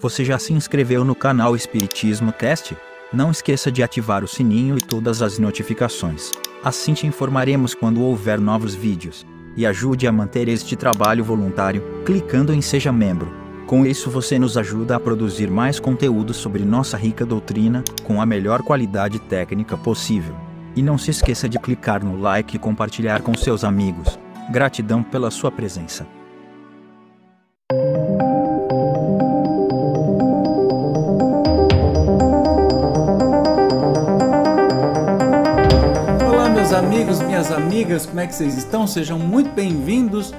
Você já se inscreveu no canal Espiritismo Cast? Não esqueça de ativar o sininho e todas as notificações. Assim te informaremos quando houver novos vídeos. E ajude a manter este trabalho voluntário, clicando em Seja Membro. Com isso você nos ajuda a produzir mais conteúdo sobre nossa rica doutrina, com a melhor qualidade técnica possível. E não se esqueça de clicar no like e compartilhar com seus amigos. Gratidão pela sua presença. Amigos, minhas amigas, como é que vocês estão? Sejam muito bem-vindos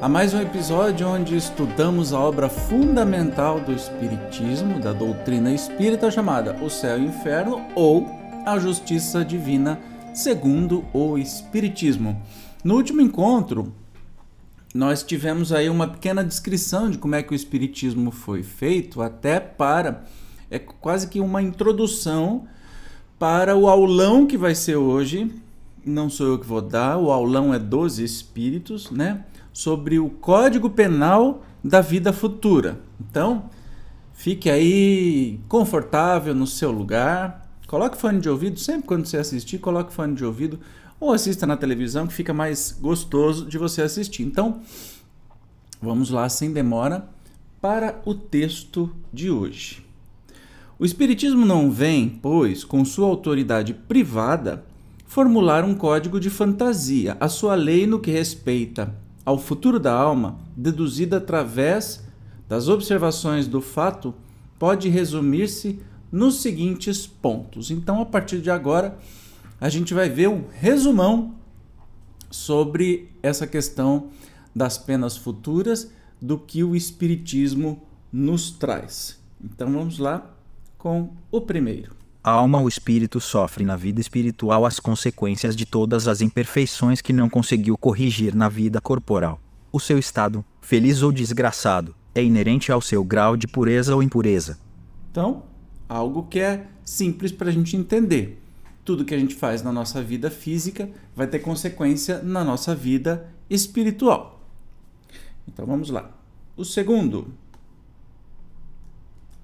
a mais um episódio onde estudamos a obra fundamental do Espiritismo, da doutrina espírita chamada O Céu e o Inferno ou A Justiça Divina segundo o Espiritismo. No último encontro, nós tivemos aí uma pequena descrição de como é que o Espiritismo foi feito, até para. É quase que uma introdução para o aulão que vai ser hoje. Não sou eu que vou dar, o aulão é dos Espíritos, né? Sobre o Código Penal da Vida Futura. Então, fique aí confortável no seu lugar. Coloque fone de ouvido, sempre quando você assistir, coloque fone de ouvido ou assista na televisão que fica mais gostoso de você assistir. Então, vamos lá sem demora para o texto de hoje. O Espiritismo não vem, pois, com sua autoridade privada, formular um código de fantasia, a sua lei no que respeita ao futuro da alma, deduzida através das observações do fato, pode resumir-se nos seguintes pontos. Então, a partir de agora, a gente vai ver um resumão sobre essa questão das penas futuras, do que o Espiritismo nos traz. Então, vamos lá com o primeiro. A alma ou espírito sofre na vida espiritual as consequências de todas as imperfeições que não conseguiu corrigir na vida corporal. O seu estado, feliz ou desgraçado, é inerente ao seu grau de pureza ou impureza. Então, algo que é simples para a gente entender. Tudo que a gente faz na nossa vida física vai ter consequência na nossa vida espiritual. Então vamos lá. O segundo,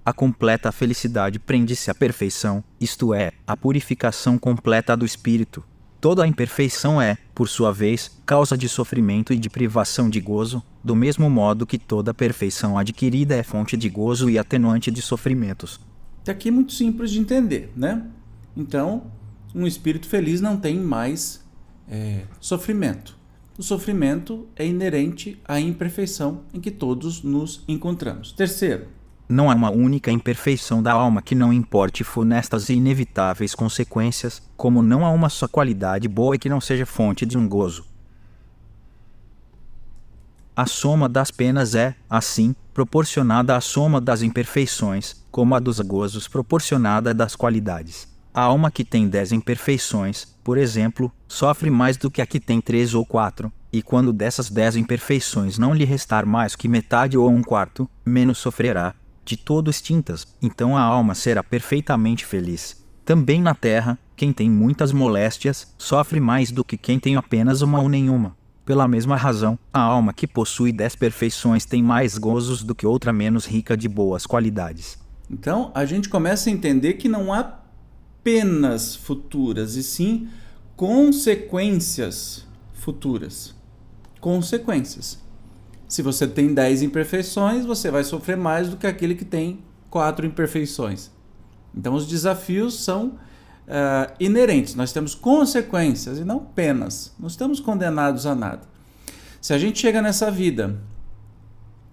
A completa felicidade prende-se à perfeição, isto é, à purificação completa do espírito. Toda a imperfeição é, por sua vez, causa de sofrimento e de privação de gozo, do mesmo modo que toda perfeição adquirida é fonte de gozo e atenuante de sofrimentos. Até aqui é muito simples de entender, né? Então, um espírito feliz não tem mais é, sofrimento. O sofrimento é inerente à imperfeição em que todos nos encontramos. Terceiro, Não há uma única imperfeição da alma que não importe funestas e inevitáveis consequências, como não há uma só qualidade boa que não seja fonte de um gozo. A soma das penas é, assim, proporcionada à soma das imperfeições, como a dos gozos proporcionada das qualidades. A alma que tem dez imperfeições, por exemplo, sofre mais do que a que tem três ou quatro, e quando dessas dez imperfeições não lhe restar mais que metade ou um quarto, menos sofrerá, de todo extintas, então a alma será perfeitamente feliz. Também na terra, quem tem muitas moléstias, sofre mais do que quem tem apenas uma ou nenhuma. Pela mesma razão, a alma que possui dez perfeições tem mais gozos do que outra menos rica de boas qualidades. Então, a gente começa a entender que não há penas futuras, e sim consequências futuras. Consequências. Se você tem 10 imperfeições, você vai sofrer mais do que aquele que tem 4 imperfeições. Então, os desafios são ah, inerentes. Nós temos consequências e não penas. Não estamos condenados a nada. Se a gente chega nessa vida,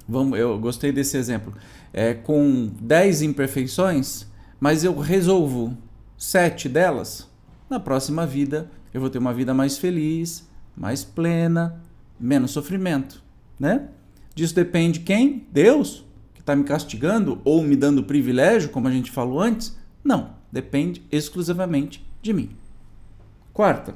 vamos, eu gostei desse exemplo, é, com 10 imperfeições, mas eu resolvo sete delas, na próxima vida eu vou ter uma vida mais feliz, mais plena, menos sofrimento, né? Disso depende quem? Deus, que está me castigando ou me dando privilégio, como a gente falou antes? Não, depende exclusivamente de mim. Quarta,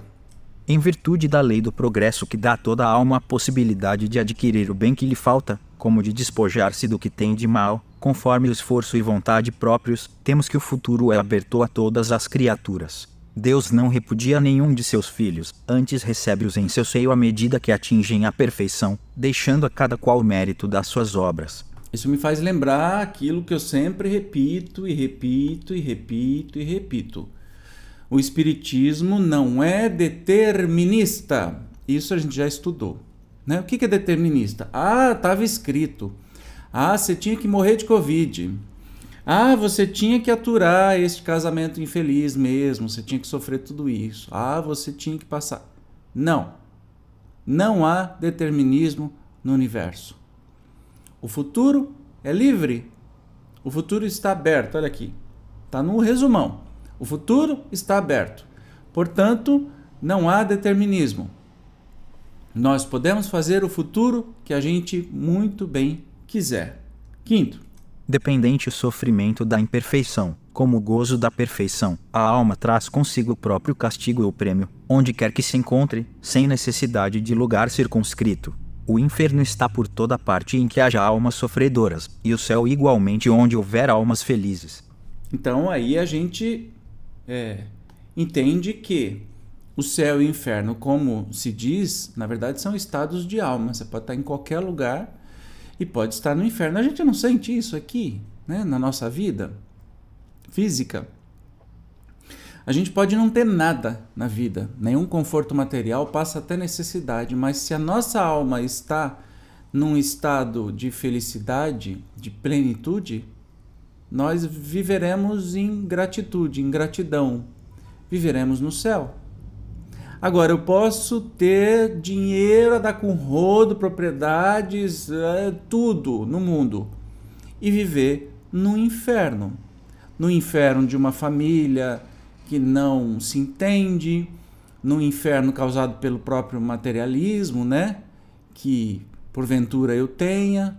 Em virtude da lei do progresso que dá a toda a alma a possibilidade de adquirir o bem que lhe falta, como de despojar-se do que tem de mal, conforme o esforço e vontade próprios, temos que o futuro é aberto a todas as criaturas. Deus não repudia nenhum de seus filhos, antes recebe-os em seu seio à medida que atingem a perfeição, deixando a cada qual o mérito das suas obras. Isso me faz lembrar aquilo que eu sempre repito e repito e repito e repito. O Espiritismo não é determinista. Isso a gente já estudou. Né? O que é determinista? Ah, estava escrito. Ah, você tinha que morrer de Covid. Ah, você tinha que aturar este casamento infeliz mesmo. Você tinha que sofrer tudo isso. Ah, você tinha que passar. Não. Não há determinismo no universo. O futuro é livre. O futuro está aberto. Olha aqui. Está no resumão. O futuro está aberto. Portanto, não há determinismo. Nós podemos fazer o futuro que a gente muito bem quiser. Quinto, dependente o sofrimento da imperfeição, como o gozo da perfeição. A alma traz consigo o próprio castigo e o prêmio, onde quer que se encontre, sem necessidade de lugar circunscrito. O inferno está por toda parte em que haja almas sofredoras, e o céu igualmente onde houver almas felizes. Então aí a gente é, entende que o céu e o inferno, como se diz, na verdade são estados de alma. Você pode estar em qualquer lugar e pode estar no inferno. A gente não sente isso aqui, né, na nossa vida física. A gente pode não ter nada na vida, nenhum conforto material, passa até necessidade, mas se a nossa alma está num estado de felicidade, de plenitude, nós viveremos em gratitude, em gratidão, viveremos no céu. Agora, eu posso ter dinheiro a dar com rodo, propriedades, é, tudo no mundo e viver no inferno. No inferno de uma família que não se entende, no inferno causado pelo próprio materialismo, né? Que porventura eu tenha.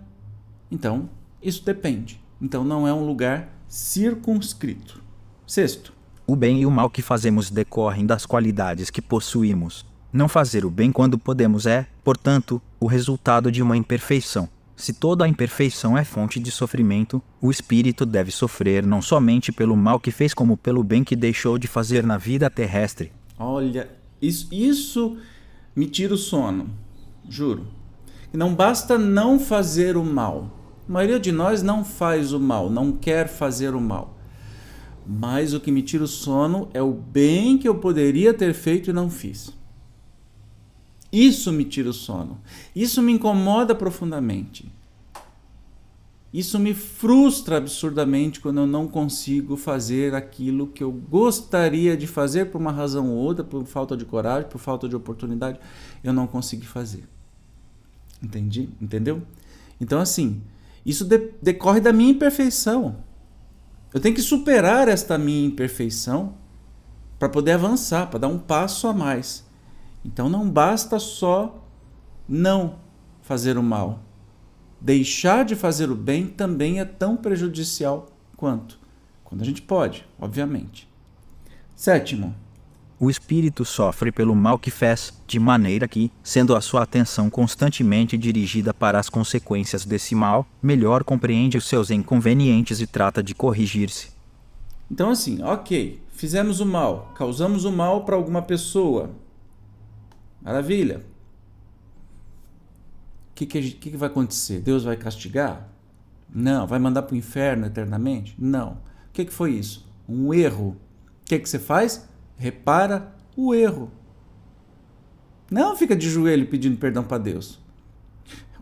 Então, isso depende. Então, não é um lugar circunscrito. Sexto, o bem e o mal que fazemos decorrem das qualidades que possuímos. Não fazer o bem quando podemos é, portanto, o resultado de uma imperfeição. Se toda a imperfeição é fonte de sofrimento, o espírito deve sofrer não somente pelo mal que fez, como pelo bem que deixou de fazer na vida terrestre. Olha, isso, isso me tira o sono, juro. Não basta não fazer o mal. A maioria de nós não faz o mal, não quer fazer o mal. Mas o que me tira o sono é o bem que eu poderia ter feito e não fiz. Isso me tira o sono. Isso me incomoda profundamente. Isso me frustra absurdamente quando eu não consigo fazer aquilo que eu gostaria de fazer por uma razão ou outra, por falta de coragem, por falta de oportunidade, eu não consegui fazer. Entendi? Entendeu? Então, assim, isso de decorre da minha imperfeição. Eu tenho que superar esta minha imperfeição para poder avançar, para dar um passo a mais. Então não basta só não fazer o mal. Deixar de fazer o bem também é tão prejudicial quanto. Quando a gente pode, obviamente. Sétimo, o espírito sofre pelo mal que fez, de maneira que, sendo a sua atenção constantemente dirigida para as consequências desse mal, melhor compreende os seus inconvenientes e trata de corrigir-se. Então, assim, ok, fizemos o mal, causamos o mal para alguma pessoa. Maravilha. O que, que, que, vai acontecer? Deus vai castigar? Não. Vai mandar para o inferno eternamente? Não. O que, que foi isso? Um erro. O que, que você faz? Repara o erro. Não fica de joelho pedindo perdão para Deus.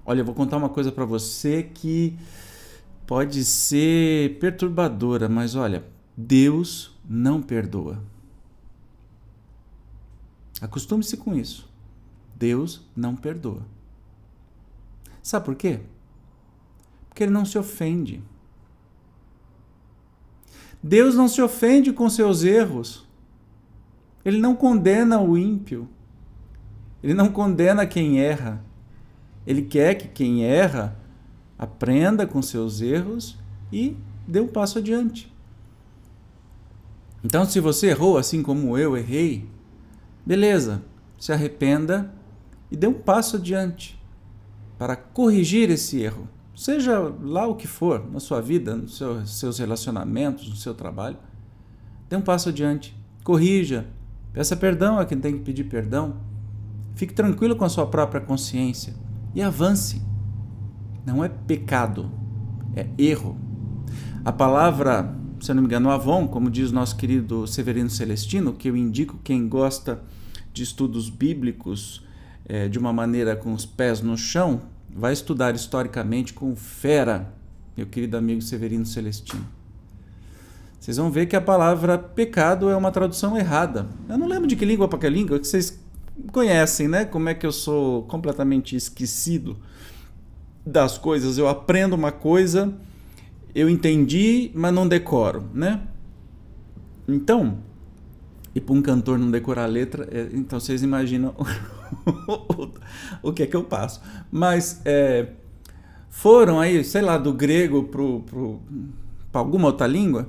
Olha, eu vou contar uma coisa para você que pode ser perturbadora, mas olha, Deus não perdoa. Acostume-se com isso. Deus não perdoa. Sabe por quê? Porque ele não se ofende. Deus não se ofende com seus erros. Ele não condena o ímpio. Ele não condena quem erra. Ele quer que quem erra aprenda com seus erros e dê um passo adiante. Então, se você errou assim como eu errei, beleza, se arrependa e dê um passo adiante para corrigir esse erro. Seja lá o que for, na sua vida, nos seus relacionamentos, no seu trabalho, dê um passo adiante, corrija, Peça perdão a quem tem que pedir perdão. Fique tranquilo com a sua própria consciência e avance. Não é pecado é erro. A palavra, se eu não me engano, Avon, como diz nosso querido Severino Celestino, que eu indico quem gosta de estudos bíblicos é, de uma maneira com os pés no chão, vai estudar historicamente com fera, meu querido amigo Severino Celestino. Vocês vão ver que a palavra pecado é uma tradução errada. Eu não lembro de que língua para que língua, que vocês conhecem, né? Como é que eu sou completamente esquecido das coisas. Eu aprendo uma coisa, eu entendi, mas não decoro, né? Então, e para um cantor não decorar a letra, é, então vocês imaginam o, que é que eu passo. Mas é, foram aí, sei lá, do grego para alguma outra língua,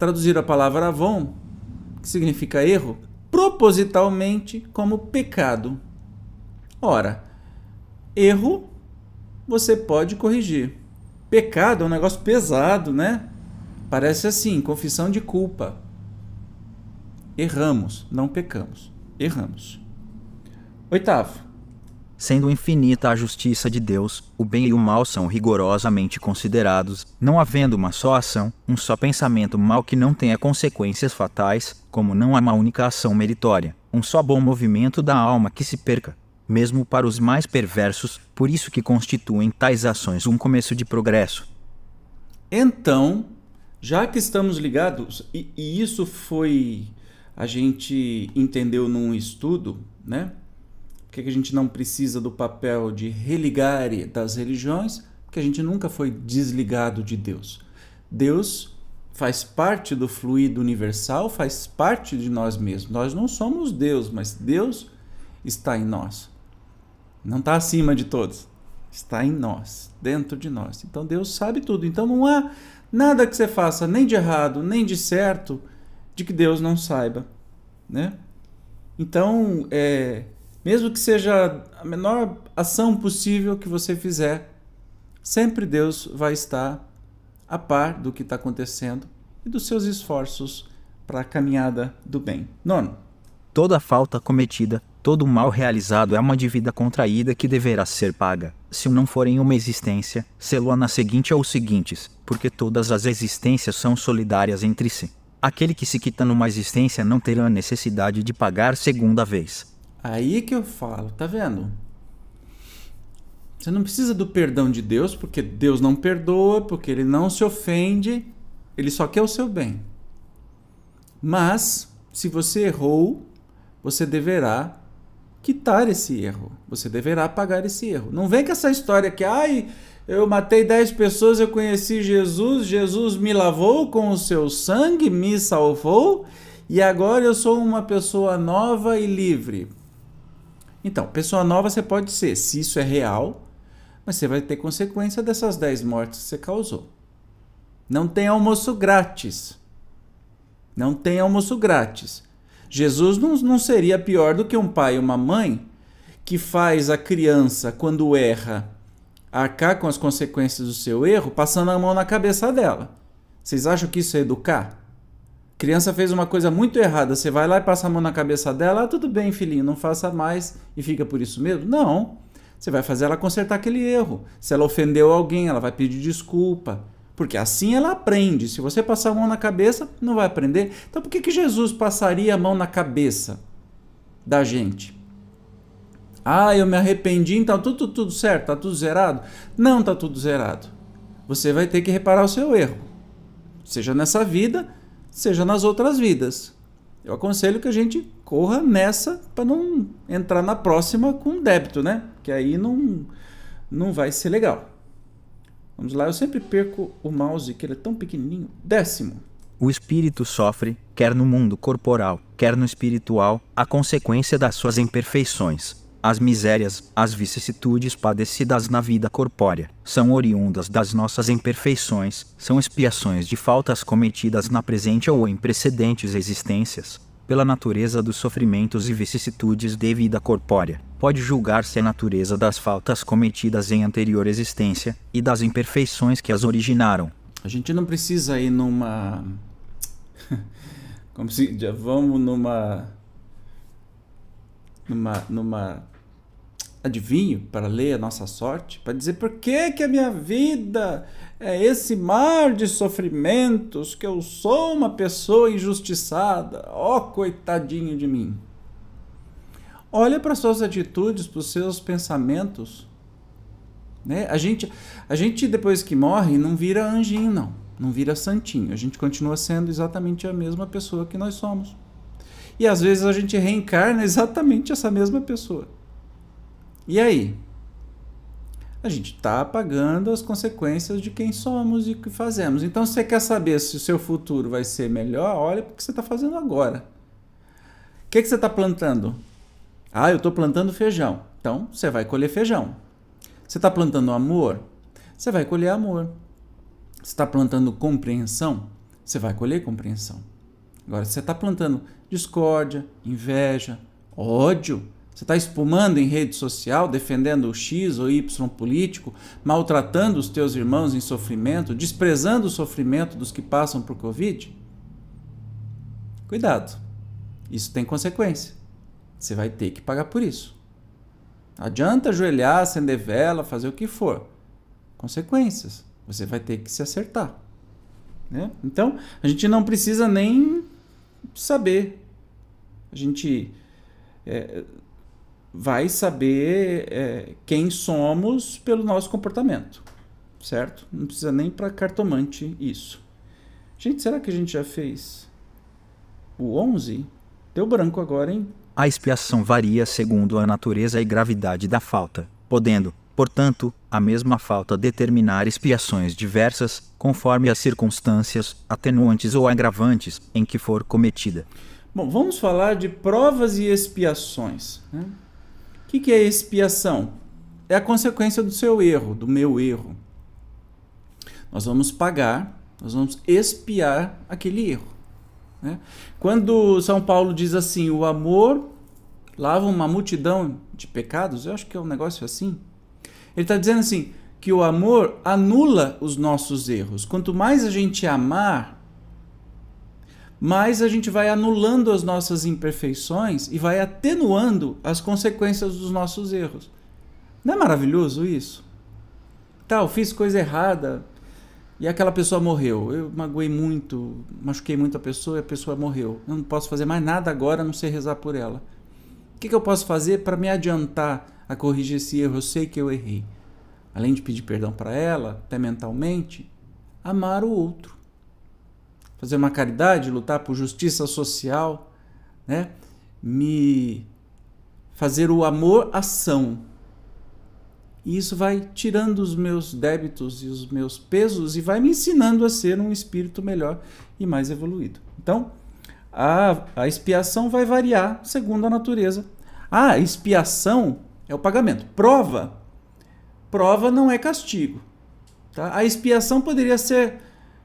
traduziram a palavra avon, que significa erro, propositalmente como pecado. Ora, erro você pode corrigir. Pecado é um negócio pesado, né? Parece assim, confissão de culpa. Erramos, não pecamos. Erramos. Oitavo. Sendo infinita a justiça de Deus, o bem e o mal são rigorosamente considerados, não havendo uma só ação, um só pensamento mal que não tenha consequências fatais, como não há uma única ação meritória, um só bom movimento da alma que se perca, mesmo para os mais perversos, por isso que constituem tais ações um começo de progresso. Então, já que estamos ligados, e, e isso foi a gente entendeu num estudo, né? Porque a gente não precisa do papel de religar das religiões, porque a gente nunca foi desligado de Deus. Deus faz parte do fluido universal, faz parte de nós mesmos. Nós não somos Deus, mas Deus está em nós. Não está acima de todos. Está em nós, dentro de nós. Então Deus sabe tudo. Então não há nada que você faça, nem de errado, nem de certo, de que Deus não saiba, né? Então, é, mesmo que seja a menor ação possível que você fizer, sempre Deus vai estar a par do que está acontecendo e dos seus esforços para a caminhada do bem. Nono. Toda falta cometida, todo mal realizado é uma dívida contraída que deverá ser paga, se não for em uma existência, selo na seguinte ou seguintes, porque todas as existências são solidárias entre si. Aquele que se quita numa existência não terá necessidade de pagar segunda vez. Aí que eu falo, tá vendo? Você não precisa do perdão de Deus, porque Deus não perdoa, porque ele não se ofende, ele só quer o seu bem. Mas, se você errou, você deverá quitar esse erro. Você deverá pagar esse erro. Não vem com essa história que, ai, eu matei dez pessoas, eu conheci Jesus, Jesus me lavou com o seu sangue, me salvou e agora eu sou uma pessoa nova e livre. Então, pessoa nova você pode ser, se isso é real, mas você vai ter consequência dessas dez mortes que você causou. Não tem almoço grátis. Não tem almoço grátis. Jesus não, não seria pior do que um pai e uma mãe que faz a criança, quando erra, arcar com as consequências do seu erro passando a mão na cabeça dela. Vocês acham que isso é educar? Criança fez uma coisa muito errada, você vai lá e passa a mão na cabeça dela, ah, tudo bem, filhinho, não faça mais e fica por isso mesmo? Não. Você vai fazer ela consertar aquele erro. Se ela ofendeu alguém, ela vai pedir desculpa. Porque assim ela aprende. Se você passar a mão na cabeça, não vai aprender. Então por que, que Jesus passaria a mão na cabeça da gente? Ah, eu me arrependi, então tudo, tudo, tudo certo, tá tudo zerado? Não tá tudo zerado. Você vai ter que reparar o seu erro. Seja nessa vida, seja nas outras vidas. Eu aconselho que a gente corra nessa para não entrar na próxima com débito, né? Que aí não, não vai ser legal. Vamos lá, eu sempre perco o mouse, que ele é tão pequenininho. Décimo. O espírito sofre, quer no mundo corporal, quer no espiritual, a consequência das suas imperfeições as misérias, as vicissitudes padecidas na vida corpórea, são oriundas das nossas imperfeições, são expiações de faltas cometidas na presente ou em precedentes existências. Pela natureza dos sofrimentos e vicissitudes de vida corpórea, pode julgar-se a natureza das faltas cometidas em anterior existência e das imperfeições que as originaram. A gente não precisa ir numa. Como se. Já vamos numa. Numa, numa adivinho para ler a nossa sorte, para dizer por que, que a minha vida é esse mar de sofrimentos, que eu sou uma pessoa injustiçada. Oh, coitadinho de mim. Olha para suas atitudes, para os seus pensamentos. Né? A, gente, a gente, depois que morre, não vira anjinho, não. Não vira santinho. A gente continua sendo exatamente a mesma pessoa que nós somos. E às vezes a gente reencarna exatamente essa mesma pessoa. E aí? A gente está pagando as consequências de quem somos e o que fazemos. Então, se você quer saber se o seu futuro vai ser melhor, olha o que você está fazendo agora. O que, que você está plantando? Ah, eu estou plantando feijão. Então, você vai colher feijão. Você está plantando amor? Você vai colher amor. Você está plantando compreensão? Você vai colher compreensão. Agora, você está plantando discórdia, inveja, ódio. Você está espumando em rede social, defendendo o X ou Y político, maltratando os teus irmãos em sofrimento, desprezando o sofrimento dos que passam por Covid? Cuidado, isso tem consequência. Você vai ter que pagar por isso. Adianta ajoelhar, acender vela, fazer o que for. Consequências. Você vai ter que se acertar. Né? Então, a gente não precisa nem saber. A gente é, vai saber é, quem somos pelo nosso comportamento, certo? Não precisa nem para cartomante isso. Gente, será que a gente já fez o 11? Deu branco agora, hein? A expiação varia segundo a natureza e gravidade da falta, podendo, portanto, a mesma falta determinar expiações diversas conforme as circunstâncias, atenuantes ou agravantes em que for cometida. Bom, vamos falar de provas e expiações. Né? O que, que é expiação? É a consequência do seu erro, do meu erro. Nós vamos pagar, nós vamos expiar aquele erro. Né? Quando São Paulo diz assim, o amor lava uma multidão de pecados, eu acho que é um negócio assim. Ele está dizendo assim, que o amor anula os nossos erros. Quanto mais a gente amar, mais a gente vai anulando as nossas imperfeições e vai atenuando as consequências dos nossos erros. Não é maravilhoso isso? Tá, eu fiz coisa errada e aquela pessoa morreu. Eu magoei muito, machuquei muito a pessoa e a pessoa morreu. Eu não posso fazer mais nada agora a não ser rezar por ela. O que, que eu posso fazer para me adiantar a corrigir esse erro? Eu sei que eu errei. Além de pedir perdão para ela, até mentalmente, amar o outro fazer uma caridade, lutar por justiça social, né? Me fazer o amor ação. E isso vai tirando os meus débitos e os meus pesos e vai me ensinando a ser um espírito melhor e mais evoluído. Então, a, a expiação vai variar segundo a natureza. Ah, expiação é o pagamento. Prova. Prova não é castigo. Tá? A expiação poderia ser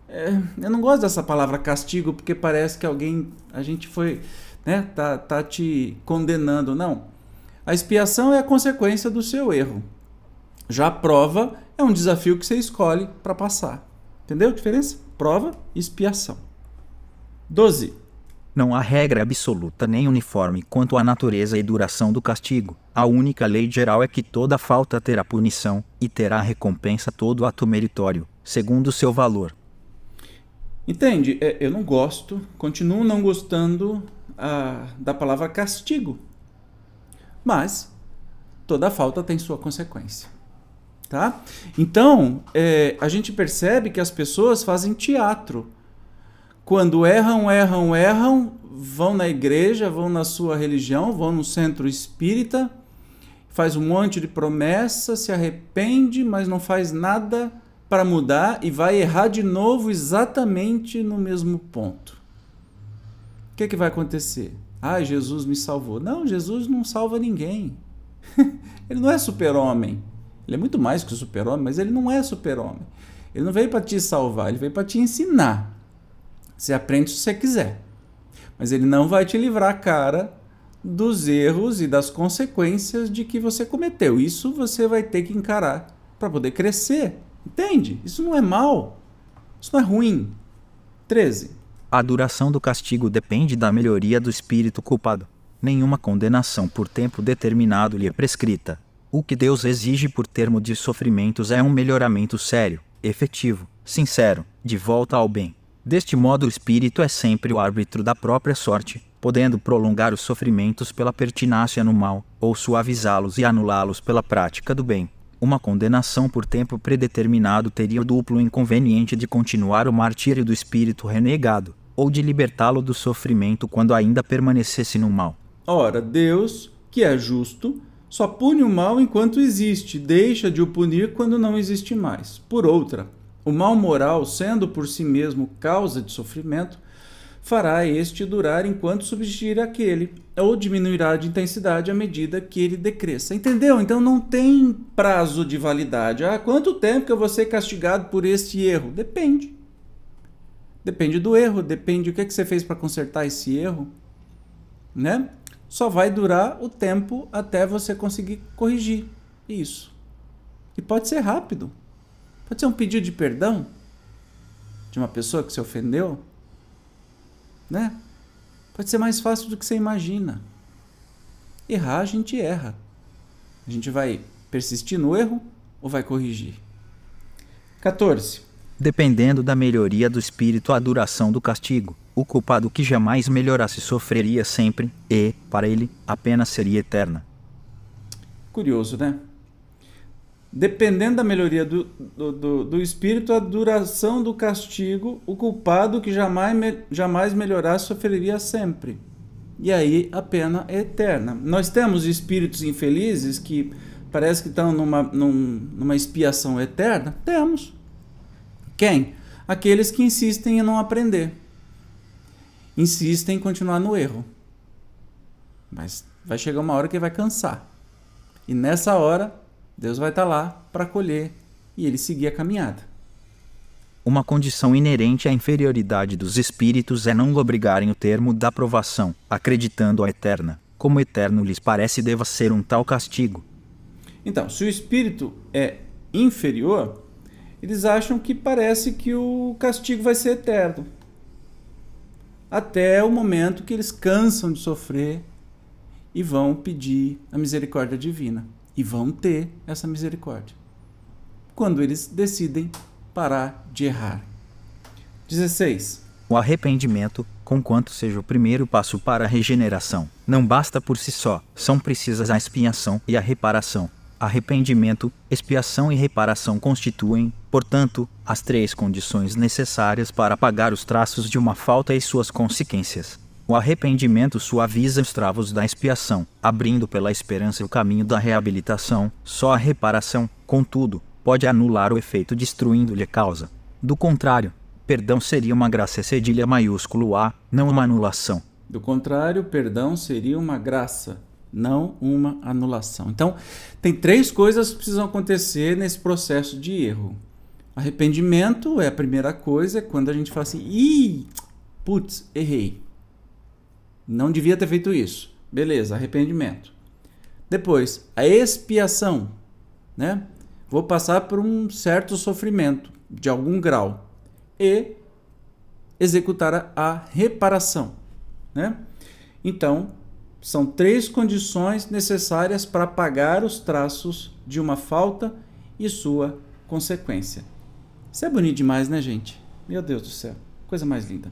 é, eu não gosto dessa palavra castigo porque parece que alguém, a gente foi, né, tá, tá te condenando. Não. A expiação é a consequência do seu erro. Já a prova é um desafio que você escolhe para passar. Entendeu a diferença? Prova e expiação. 12. Não há regra absoluta nem uniforme quanto à natureza e duração do castigo. A única lei geral é que toda falta terá punição e terá recompensa todo ato meritório, segundo seu valor. Entende? É, eu não gosto, continuo não gostando ah, da palavra castigo. Mas toda falta tem sua consequência. Tá? Então, é, a gente percebe que as pessoas fazem teatro. Quando erram, erram, erram, vão na igreja, vão na sua religião, vão no centro espírita, faz um monte de promessa, se arrepende, mas não faz nada para mudar e vai errar de novo exatamente no mesmo ponto. O que, é que vai acontecer? Ah, Jesus me salvou. Não, Jesus não salva ninguém. ele não é super-homem. Ele é muito mais que super-homem, mas ele não é super-homem. Ele não veio para te salvar, ele veio para te ensinar. Você aprende se você quiser. Mas ele não vai te livrar a cara dos erros e das consequências de que você cometeu. Isso você vai ter que encarar para poder crescer Entende? Isso não é mal. Isso não é ruim. 13. A duração do castigo depende da melhoria do espírito culpado. Nenhuma condenação por tempo determinado lhe é prescrita. O que Deus exige por termo de sofrimentos é um melhoramento sério, efetivo, sincero, de volta ao bem. Deste modo, o espírito é sempre o árbitro da própria sorte, podendo prolongar os sofrimentos pela pertinácia no mal, ou suavizá-los e anulá-los pela prática do bem. Uma condenação por tempo predeterminado teria o duplo inconveniente de continuar o martírio do espírito renegado, ou de libertá-lo do sofrimento quando ainda permanecesse no mal. Ora, Deus, que é justo, só pune o mal enquanto existe, deixa de o punir quando não existe mais. Por outra, o mal moral, sendo por si mesmo causa de sofrimento, fará este durar enquanto subsistir aquele, ou diminuirá de intensidade à medida que ele decresça. Entendeu? Então não tem prazo de validade. Ah, quanto tempo que eu vou ser castigado por este erro? Depende. Depende do erro, depende do que, é que você fez para consertar esse erro, né? Só vai durar o tempo até você conseguir corrigir isso. E pode ser rápido. Pode ser um pedido de perdão de uma pessoa que se ofendeu, né? Pode ser mais fácil do que você imagina. Errar, a gente erra. A gente vai persistir no erro ou vai corrigir? 14. Dependendo da melhoria do espírito, a duração do castigo. O culpado que jamais melhorasse sofreria sempre e, para ele, a pena seria eterna. Curioso, né? Dependendo da melhoria do, do, do, do, espírito, a duração do castigo, o culpado que jamais, jamais melhorar sofreria sempre. E aí a pena é eterna. Nós temos espíritos infelizes que parece que estão numa, num, numa expiação eterna? Temos. Quem? Aqueles que insistem em não aprender. Insistem em continuar no erro. Mas vai chegar uma hora que vai cansar. E nessa hora Deus vai estar lá para colher e ele seguir a caminhada. Uma condição inerente à inferioridade dos espíritos é não obrigarem o termo da provação, acreditando a eterna, como eterno lhes parece deva ser um tal castigo. Então, se o espírito é inferior, eles acham que parece que o castigo vai ser eterno. Até o momento que eles cansam de sofrer e vão pedir a misericórdia divina e vão ter essa misericórdia. Quando eles decidem parar de errar. 16. O arrependimento, conquanto seja o primeiro passo para a regeneração, não basta por si só, são precisas a expiação e a reparação. Arrependimento, expiação e reparação constituem, portanto, as três condições necessárias para apagar os traços de uma falta e suas consequências. O arrependimento suaviza os travos da expiação, abrindo pela esperança o caminho da reabilitação. Só a reparação, contudo, pode anular o efeito destruindo-lhe a causa. Do contrário, perdão seria uma graça cedilha maiúsculo A, não uma anulação. Do contrário, perdão seria uma graça, não uma anulação. Então, tem três coisas que precisam acontecer nesse processo de erro. Arrependimento é a primeira coisa, é quando a gente fala assim, ih, putz, errei. Não devia ter feito isso. Beleza, arrependimento. Depois, a expiação, né? Vou passar por um certo sofrimento de algum grau e executar a reparação, né? Então, são três condições necessárias para pagar os traços de uma falta e sua consequência. Isso é bonito demais, né, gente? Meu Deus do céu, coisa mais linda.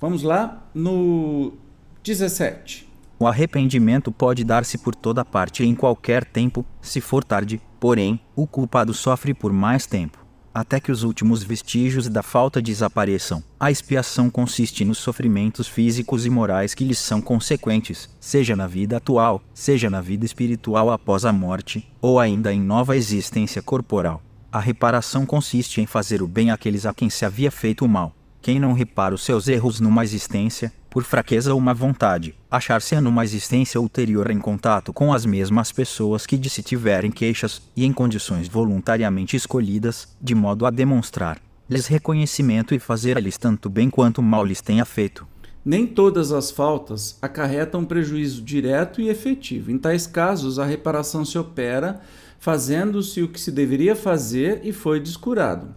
Vamos lá no 17. O arrependimento pode dar-se por toda parte em qualquer tempo, se for tarde, porém, o culpado sofre por mais tempo, até que os últimos vestígios da falta desapareçam. A expiação consiste nos sofrimentos físicos e morais que lhes são consequentes, seja na vida atual, seja na vida espiritual após a morte, ou ainda em nova existência corporal. A reparação consiste em fazer o bem àqueles a quem se havia feito o mal. Quem não repara os seus erros numa existência, por fraqueza ou má vontade, achar-se numa existência ulterior em contato com as mesmas pessoas que de se tiverem queixas e em condições voluntariamente escolhidas, de modo a demonstrar lhes reconhecimento e fazer a lhes tanto bem quanto mal lhes tenha feito. Nem todas as faltas acarretam prejuízo direto e efetivo. Em tais casos, a reparação se opera fazendo-se o que se deveria fazer e foi descurado.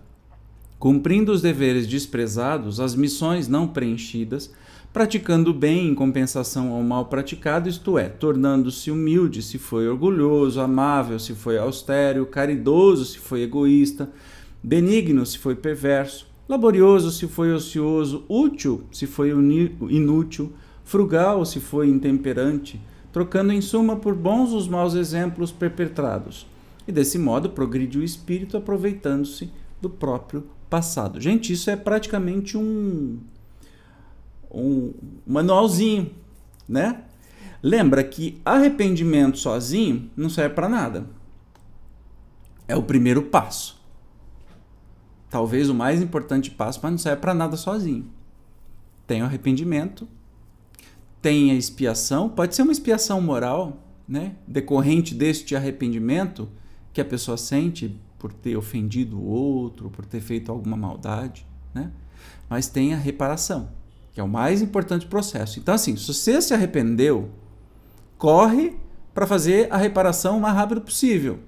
Cumprindo os deveres desprezados, as missões não preenchidas, praticando bem em compensação ao mal praticado, isto é, tornando-se humilde se foi orgulhoso, amável se foi austero, caridoso se foi egoísta, benigno se foi perverso, laborioso se foi ocioso, útil se foi inútil, frugal se foi intemperante, trocando em suma por bons os maus exemplos perpetrados. E desse modo progride o espírito aproveitando-se do próprio passado. Gente, isso é praticamente um um manualzinho, né? Lembra que arrependimento sozinho não serve para nada. É o primeiro passo. Talvez o mais importante passo, mas não serve para nada sozinho. Tem o arrependimento, tem a expiação, pode ser uma expiação moral, né? Decorrente deste arrependimento que a pessoa sente por ter ofendido o outro, por ter feito alguma maldade, né? Mas tem a reparação que é o mais importante processo. Então, assim, se você se arrependeu, corre para fazer a reparação o mais rápido possível.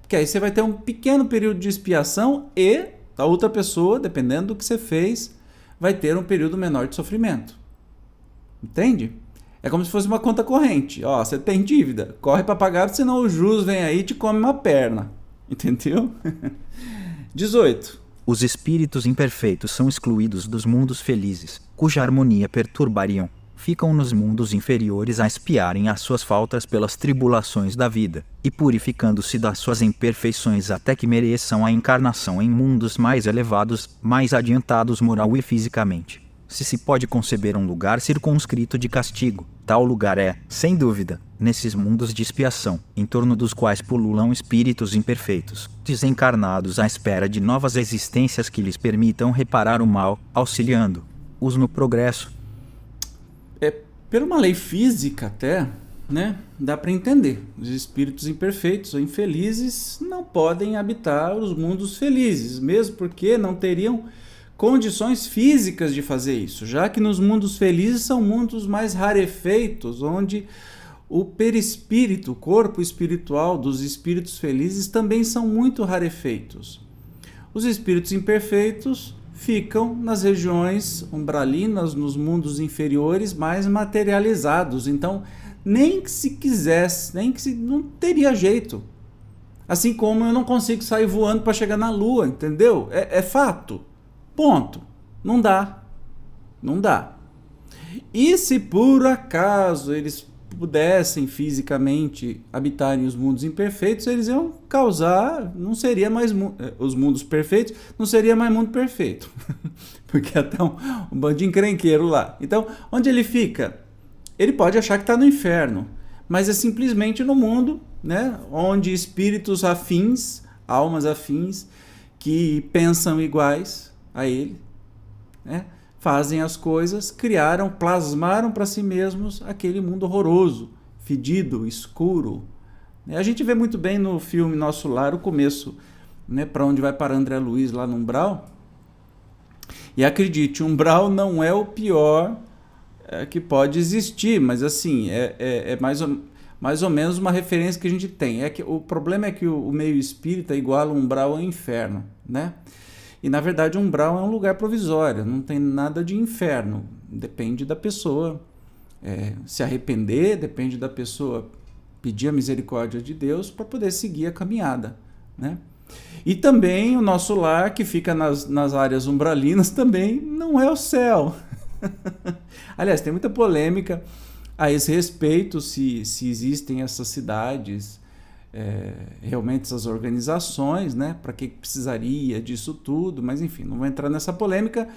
Porque aí você vai ter um pequeno período de expiação e a outra pessoa, dependendo do que você fez, vai ter um período menor de sofrimento. Entende? É como se fosse uma conta corrente. Ó, você tem dívida, corre para pagar, senão o juros vem aí e te come uma perna. Entendeu? 18. Os espíritos imperfeitos são excluídos dos mundos felizes, cuja harmonia perturbariam. Ficam nos mundos inferiores a espiarem as suas faltas pelas tribulações da vida, e purificando-se das suas imperfeições até que mereçam a encarnação em mundos mais elevados, mais adiantados moral e fisicamente se se pode conceber um lugar circunscrito de castigo. Tal lugar é, sem dúvida, nesses mundos de expiação, em torno dos quais pululam espíritos imperfeitos, desencarnados à espera de novas existências que lhes permitam reparar o mal, auxiliando-os no progresso. É, por uma lei física até, né, dá para entender. Os espíritos imperfeitos ou infelizes não podem habitar os mundos felizes, mesmo porque não teriam condições físicas de fazer isso, já que nos mundos felizes são mundos mais rarefeitos, onde o perispírito, o corpo espiritual dos espíritos felizes também são muito rarefeitos. Os espíritos imperfeitos ficam nas regiões umbralinas, nos mundos inferiores mais materializados. Então, nem que se quisesse, nem que se não teria jeito. Assim como eu não consigo sair voando para chegar na lua, entendeu? É, é fato. Ponto. Não dá. Não dá. E se por acaso eles pudessem fisicamente habitar em os mundos imperfeitos, eles iam causar, não seria mais eh, os mundos perfeitos, não seria mais mundo perfeito. Porque até um bando de encrenqueiro lá. Então, onde ele fica? Ele pode achar que está no inferno, mas é simplesmente no mundo, né, onde espíritos afins, almas afins, que pensam iguais, a ele, né? Fazem as coisas, criaram, plasmaram para si mesmos aquele mundo horroroso, fedido, escuro. A gente vê muito bem no filme Nosso Lar o começo, né, para onde vai para André Luiz lá no Umbral. E acredite, Umbral não é o pior é, que pode existir, mas assim, é, é, é, mais, ou, mais ou menos uma referência que a gente tem. É que o problema é que o, o meio espírita iguala Umbral ao inferno, né? E na verdade, um umbral é um lugar provisório, não tem nada de inferno. Depende da pessoa é, se arrepender, depende da pessoa pedir a misericórdia de Deus para poder seguir a caminhada. Né? E também o nosso lar, que fica nas, nas áreas umbralinas, também não é o céu. Aliás, tem muita polêmica a esse respeito se, se existem essas cidades é, realmente essas organizações, né? Para que precisaria disso tudo, mas enfim, não vou entrar nessa polêmica.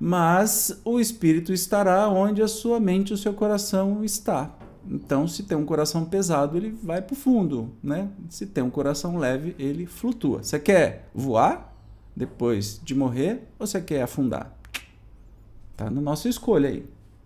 Mas o espírito estará onde a sua mente o seu coração está. Então, se tem um coração pesado, ele vai para o fundo, né? Se tem um coração leve, ele flutua. Você quer voar depois de morrer ou você quer afundar? Tá na nossa escolha aí.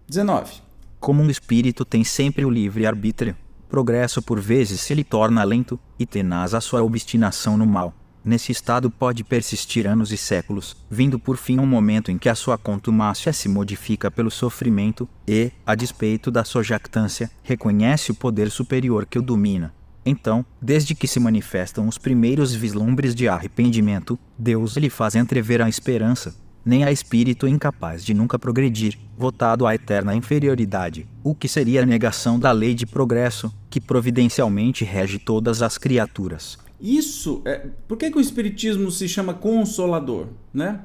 19. Como um espírito tem sempre o livre arbítrio, progresso por vezes se lhe torna lento e tenaz a sua obstinação no mal. Nesse estado pode persistir anos e séculos, vindo por fim um momento em que a sua contumácia se modifica pelo sofrimento e, a despeito da sua jactância, reconhece o poder superior que o domina. Então, desde que se manifestam os primeiros vislumbres de arrependimento, Deus lhe faz entrever a esperança, nem a espírito incapaz de nunca progredir, votado à eterna inferioridade, o que seria a negação da lei de progresso que providencialmente rege todas as criaturas. Isso é. Por que, que o Espiritismo se chama consolador? Né?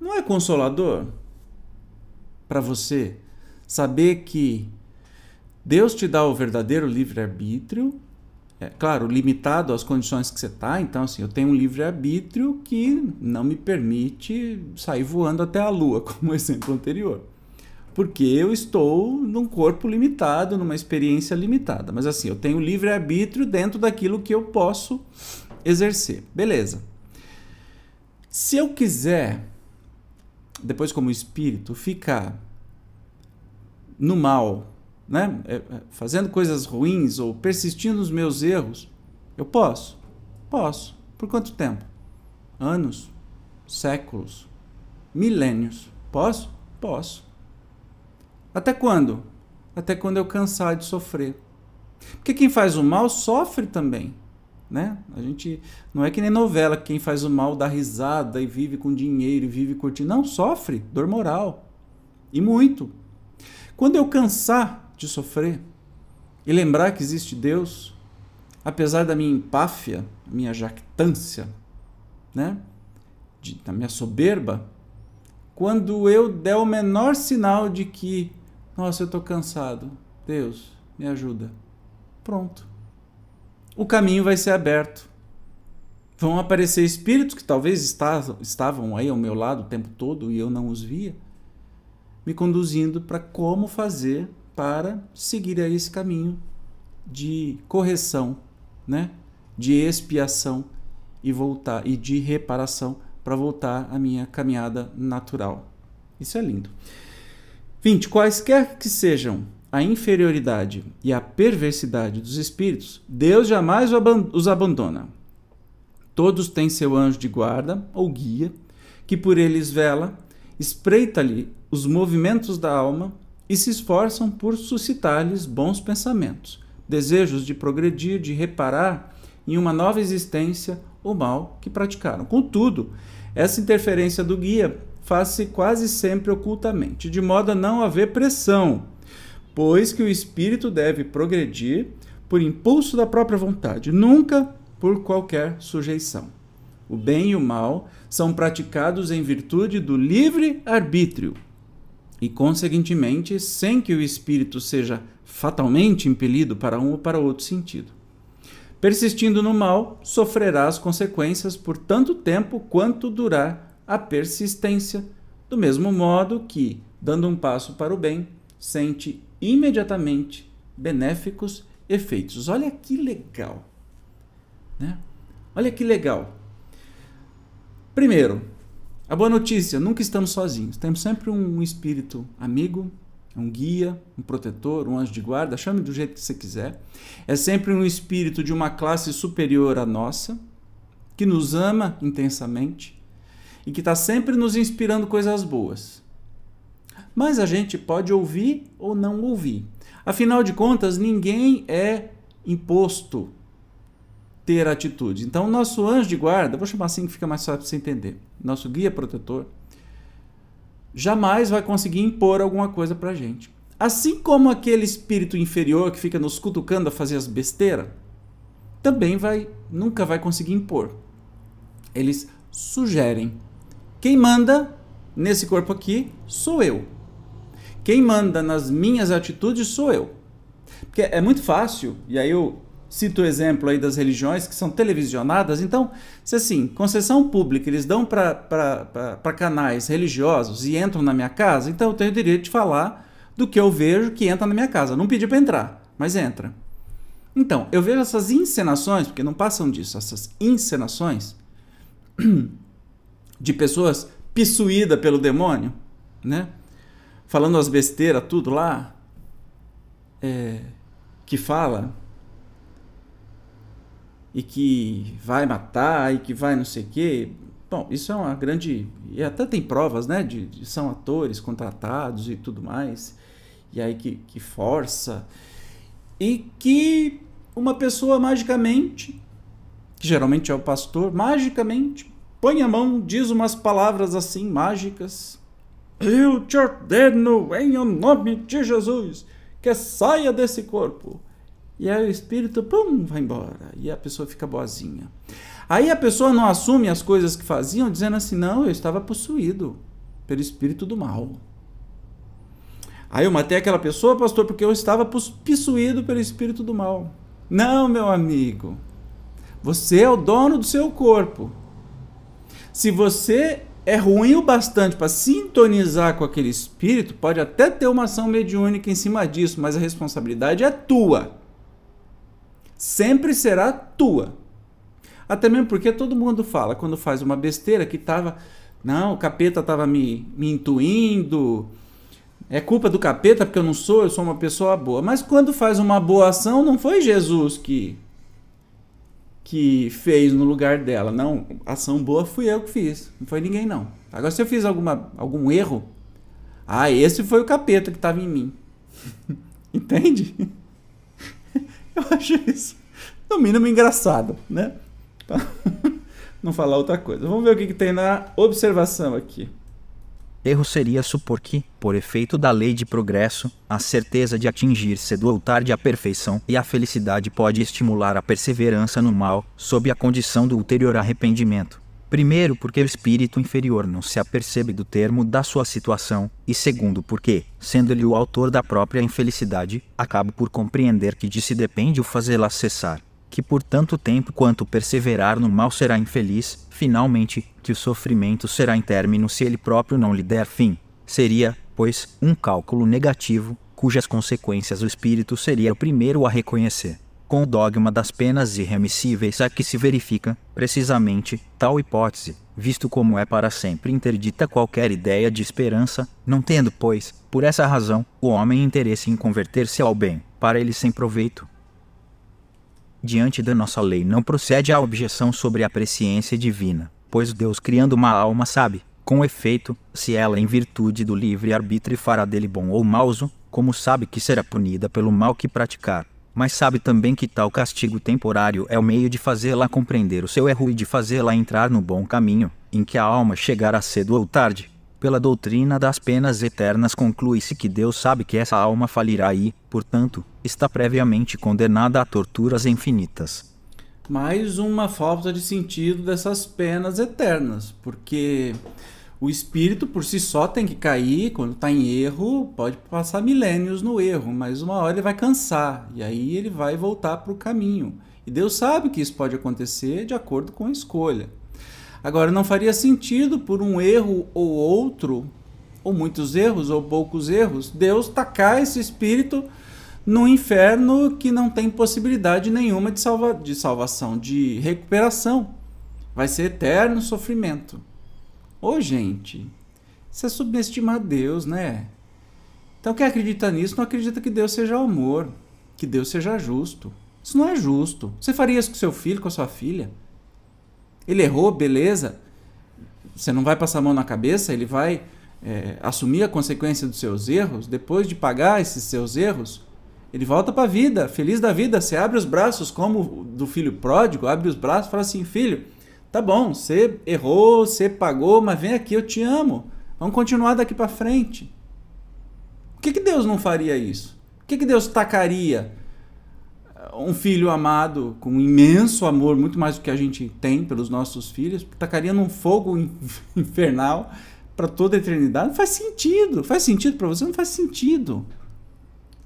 Não é consolador para você saber que Deus te dá o verdadeiro livre-arbítrio, é, claro, limitado às condições que você está. Então, assim, eu tenho um livre-arbítrio que não me permite sair voando até a Lua, como o exemplo anterior. Porque eu estou num corpo limitado, numa experiência limitada. Mas, assim, eu tenho livre-arbítrio dentro daquilo que eu posso exercer. Beleza. Se eu quiser, depois, como espírito, ficar no mal né, é, é, fazendo coisas ruins ou persistindo nos meus erros, eu posso? Posso. Por quanto tempo? Anos? Séculos? Milênios? Posso? Posso. Até quando? Até quando eu cansar de sofrer. Porque quem faz o mal sofre também. Né? A gente não é que nem novela, quem faz o mal dá risada e vive com dinheiro e vive curtindo. Não, sofre, dor moral. E muito. Quando eu cansar de sofrer e lembrar que existe Deus, apesar da minha empáfia, minha jactância, né? De, da minha soberba, quando eu der o menor sinal de que, nossa, eu estou cansado, Deus, me ajuda. Pronto. O caminho vai ser aberto. Vão aparecer espíritos que talvez estavam aí ao meu lado o tempo todo e eu não os via, me conduzindo para como fazer para seguir a esse caminho de correção, né? de expiação e voltar e de reparação para voltar à minha caminhada natural. Isso é lindo. 20. Quaisquer que sejam a inferioridade e a perversidade dos espíritos, Deus jamais os abandona. Todos têm seu anjo de guarda ou guia, que por eles vela, espreita-lhe os movimentos da alma e se esforçam por suscitar-lhes bons pensamentos, desejos de progredir, de reparar em uma nova existência o mal que praticaram. Contudo, essa interferência do guia faz-se quase sempre ocultamente, de modo a não haver pressão, pois que o espírito deve progredir por impulso da própria vontade, nunca por qualquer sujeição. O bem e o mal são praticados em virtude do livre arbítrio, e, conseguintemente, sem que o espírito seja fatalmente impelido para um ou para outro sentido. Persistindo no mal, sofrerá as consequências por tanto tempo quanto durar a persistência, do mesmo modo que, dando um passo para o bem, sente imediatamente benéficos efeitos. Olha que legal! Né? Olha que legal! Primeiro, a boa notícia, nunca estamos sozinhos. Temos sempre um espírito amigo, um guia, um protetor, um anjo de guarda, chame do jeito que você quiser. É sempre um espírito de uma classe superior à nossa, que nos ama intensamente e que está sempre nos inspirando coisas boas. Mas a gente pode ouvir ou não ouvir. Afinal de contas, ninguém é imposto ter atitude. Então, nosso anjo de guarda, vou chamar assim que fica mais fácil para você entender, nosso guia protetor, jamais vai conseguir impor alguma coisa para a gente. Assim como aquele espírito inferior que fica nos cutucando a fazer as besteiras, também vai, nunca vai conseguir impor. Eles sugerem. Quem manda nesse corpo aqui sou eu. Quem manda nas minhas atitudes sou eu. Porque é muito fácil, e aí eu cito o exemplo aí das religiões que são televisionadas. Então, se assim, concessão pública eles dão para canais religiosos e entram na minha casa, então eu tenho o direito de falar do que eu vejo que entra na minha casa. Não pedi para entrar, mas entra. Então, eu vejo essas encenações, porque não passam disso, essas encenações de pessoas possuídas pelo demônio, né? Falando as besteiras, tudo lá, é, que fala e que vai matar e que vai não sei o quê. Bom, isso é uma grande. E até tem provas, né? De, de são atores contratados e tudo mais. E aí que, que força. E que uma pessoa magicamente, que geralmente é o pastor, magicamente põe a mão, diz umas palavras assim mágicas. Eu te ordeno em nome de Jesus que saia desse corpo. E aí o espírito, pum, vai embora. E a pessoa fica boazinha. Aí a pessoa não assume as coisas que faziam, dizendo assim: não, eu estava possuído pelo espírito do mal. Aí eu matei aquela pessoa, pastor, porque eu estava possuído pelo espírito do mal. Não, meu amigo. Você é o dono do seu corpo. Se você é ruim o bastante para sintonizar com aquele espírito, pode até ter uma ação mediúnica em cima disso, mas a responsabilidade é tua. Sempre será tua. Até mesmo porque todo mundo fala, quando faz uma besteira, que tava. Não, o capeta tava me, me intuindo. É culpa do capeta porque eu não sou, eu sou uma pessoa boa. Mas quando faz uma boa ação, não foi Jesus que que fez no lugar dela. Não, ação boa fui eu que fiz. Não foi ninguém não. Agora se eu fiz alguma, algum erro, ah, esse foi o capeta que estava em mim. Entende? Eu acho isso no mínimo engraçado, né? não falar outra coisa. Vamos ver o que, que tem na observação aqui. Erro seria supor que, por efeito da lei de progresso, a certeza de atingir-se do altar de a perfeição e a felicidade pode estimular a perseverança no mal, sob a condição do ulterior arrependimento. Primeiro, porque o espírito inferior não se apercebe do termo da sua situação, e segundo, porque, sendo ele o autor da própria infelicidade, acaba por compreender que de si depende o fazê-la cessar que por tanto tempo quanto perseverar no mal será infeliz, finalmente, que o sofrimento será em término se ele próprio não lhe der fim. Seria, pois, um cálculo negativo, cujas consequências o espírito seria o primeiro a reconhecer. Com o dogma das penas irremissíveis a que se verifica, precisamente, tal hipótese, visto como é para sempre interdita qualquer ideia de esperança, não tendo, pois, por essa razão, o homem interesse em converter-se ao bem, para ele sem proveito, diante da nossa lei não procede a objeção sobre a presciência divina, pois Deus criando uma alma sabe, com efeito, se ela em virtude do livre arbítrio fará dele bom ou mauso, como sabe que será punida pelo mal que praticar, mas sabe também que tal castigo temporário é o meio de fazê-la compreender o seu erro e de fazê-la entrar no bom caminho, em que a alma chegará cedo ou tarde, pela doutrina das penas eternas conclui-se que Deus sabe que essa alma falirá e, portanto, está previamente condenada a torturas infinitas. Mais uma falta de sentido dessas penas eternas, porque o espírito por si só tem que cair, quando está em erro, pode passar milênios no erro, mas uma hora ele vai cansar e aí ele vai voltar para o caminho. E Deus sabe que isso pode acontecer de acordo com a escolha. Agora, não faria sentido por um erro ou outro, ou muitos erros ou poucos erros, Deus tacar esse espírito no inferno que não tem possibilidade nenhuma de, salva de salvação, de recuperação. Vai ser eterno sofrimento. Ô, gente, isso é subestimar Deus, né? Então, quem acredita nisso não acredita que Deus seja amor, que Deus seja justo. Isso não é justo. Você faria isso com seu filho, com a sua filha? Ele errou, beleza. Você não vai passar a mão na cabeça, ele vai é, assumir a consequência dos seus erros. Depois de pagar esses seus erros, ele volta para a vida, feliz da vida. Você abre os braços, como do filho pródigo, abre os braços e fala assim: Filho, tá bom, você errou, você pagou, mas vem aqui, eu te amo. Vamos continuar daqui para frente. Por que, que Deus não faria isso? Por que, que Deus tacaria um filho amado com um imenso amor, muito mais do que a gente tem pelos nossos filhos, tacaria num fogo infernal para toda a eternidade. Não faz sentido. Faz sentido para você? Não faz sentido.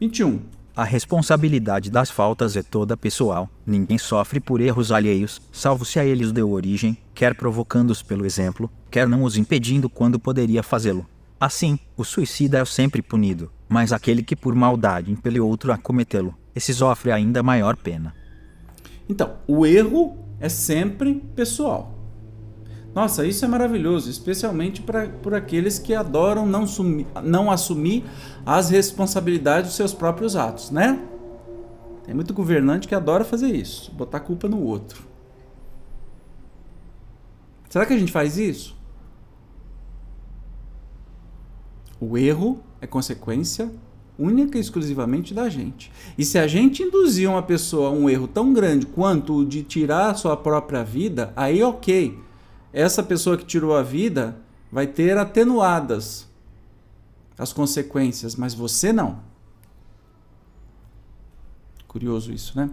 21. A responsabilidade das faltas é toda pessoal. Ninguém sofre por erros alheios, salvo se a eles deu origem, quer provocando-os pelo exemplo, quer não os impedindo quando poderia fazê-lo. Assim, o suicida é sempre punido, mas aquele que por maldade impele outro a cometê-lo esse sofre ainda maior pena. Então, o erro é sempre pessoal. Nossa, isso é maravilhoso, especialmente pra, por aqueles que adoram não, sumi, não assumir as responsabilidades dos seus próprios atos, né? Tem muito governante que adora fazer isso, botar culpa no outro. Será que a gente faz isso? O erro é consequência única e exclusivamente da gente. E se a gente induzir uma pessoa a um erro tão grande quanto o de tirar a sua própria vida, aí ok. Essa pessoa que tirou a vida vai ter atenuadas as consequências, mas você não. Curioso isso, né?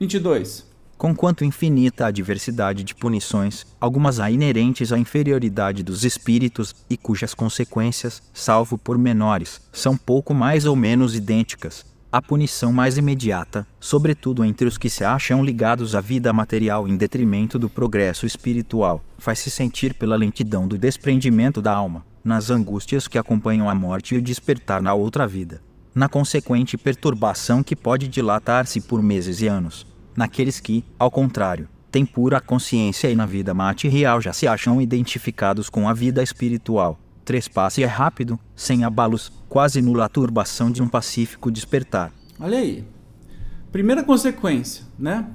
22. Conquanto infinita a diversidade de punições, algumas há inerentes à inferioridade dos espíritos e cujas consequências, salvo por menores, são pouco mais ou menos idênticas. A punição mais imediata, sobretudo entre os que se acham ligados à vida material em detrimento do progresso espiritual, faz-se sentir pela lentidão do desprendimento da alma, nas angústias que acompanham a morte e o despertar na outra vida, na consequente perturbação que pode dilatar-se por meses e anos naqueles que, ao contrário, têm pura consciência e na vida material já se acham identificados com a vida espiritual. Trespasse é rápido, sem abalos, quase nula turbação de um pacífico despertar. Olha aí. Primeira consequência, né?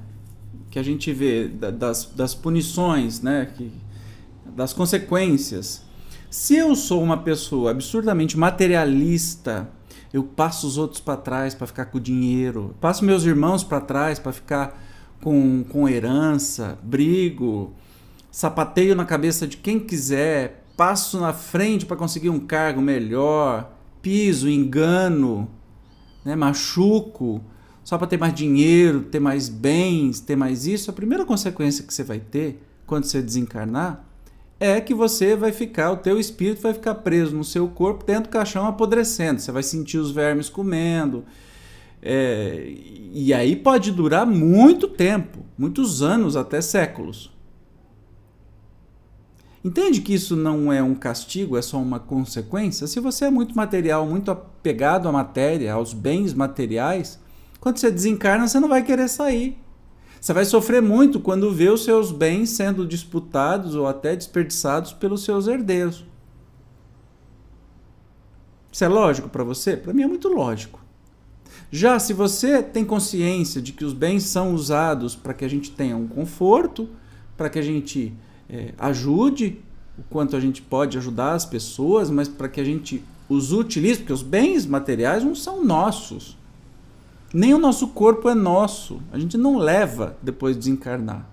Que a gente vê das, das punições, né? Que, das consequências. Se eu sou uma pessoa absurdamente materialista, eu passo os outros para trás para ficar com dinheiro, passo meus irmãos para trás para ficar com, com herança, brigo, sapateio na cabeça de quem quiser, passo na frente para conseguir um cargo melhor, piso, engano, né, machuco, só para ter mais dinheiro, ter mais bens, ter mais isso. A primeira consequência que você vai ter quando você desencarnar é que você vai ficar, o teu espírito vai ficar preso no seu corpo dentro do caixão apodrecendo. Você vai sentir os vermes comendo. É, e aí pode durar muito tempo, muitos anos, até séculos. Entende que isso não é um castigo, é só uma consequência? Se você é muito material, muito apegado à matéria, aos bens materiais, quando você desencarna, você não vai querer sair. Você vai sofrer muito quando vê os seus bens sendo disputados ou até desperdiçados pelos seus herdeiros. Isso é lógico para você? Para mim é muito lógico. Já se você tem consciência de que os bens são usados para que a gente tenha um conforto, para que a gente é, ajude o quanto a gente pode ajudar as pessoas, mas para que a gente os utilize, porque os bens materiais não são nossos. Nem o nosso corpo é nosso. A gente não leva depois de desencarnar.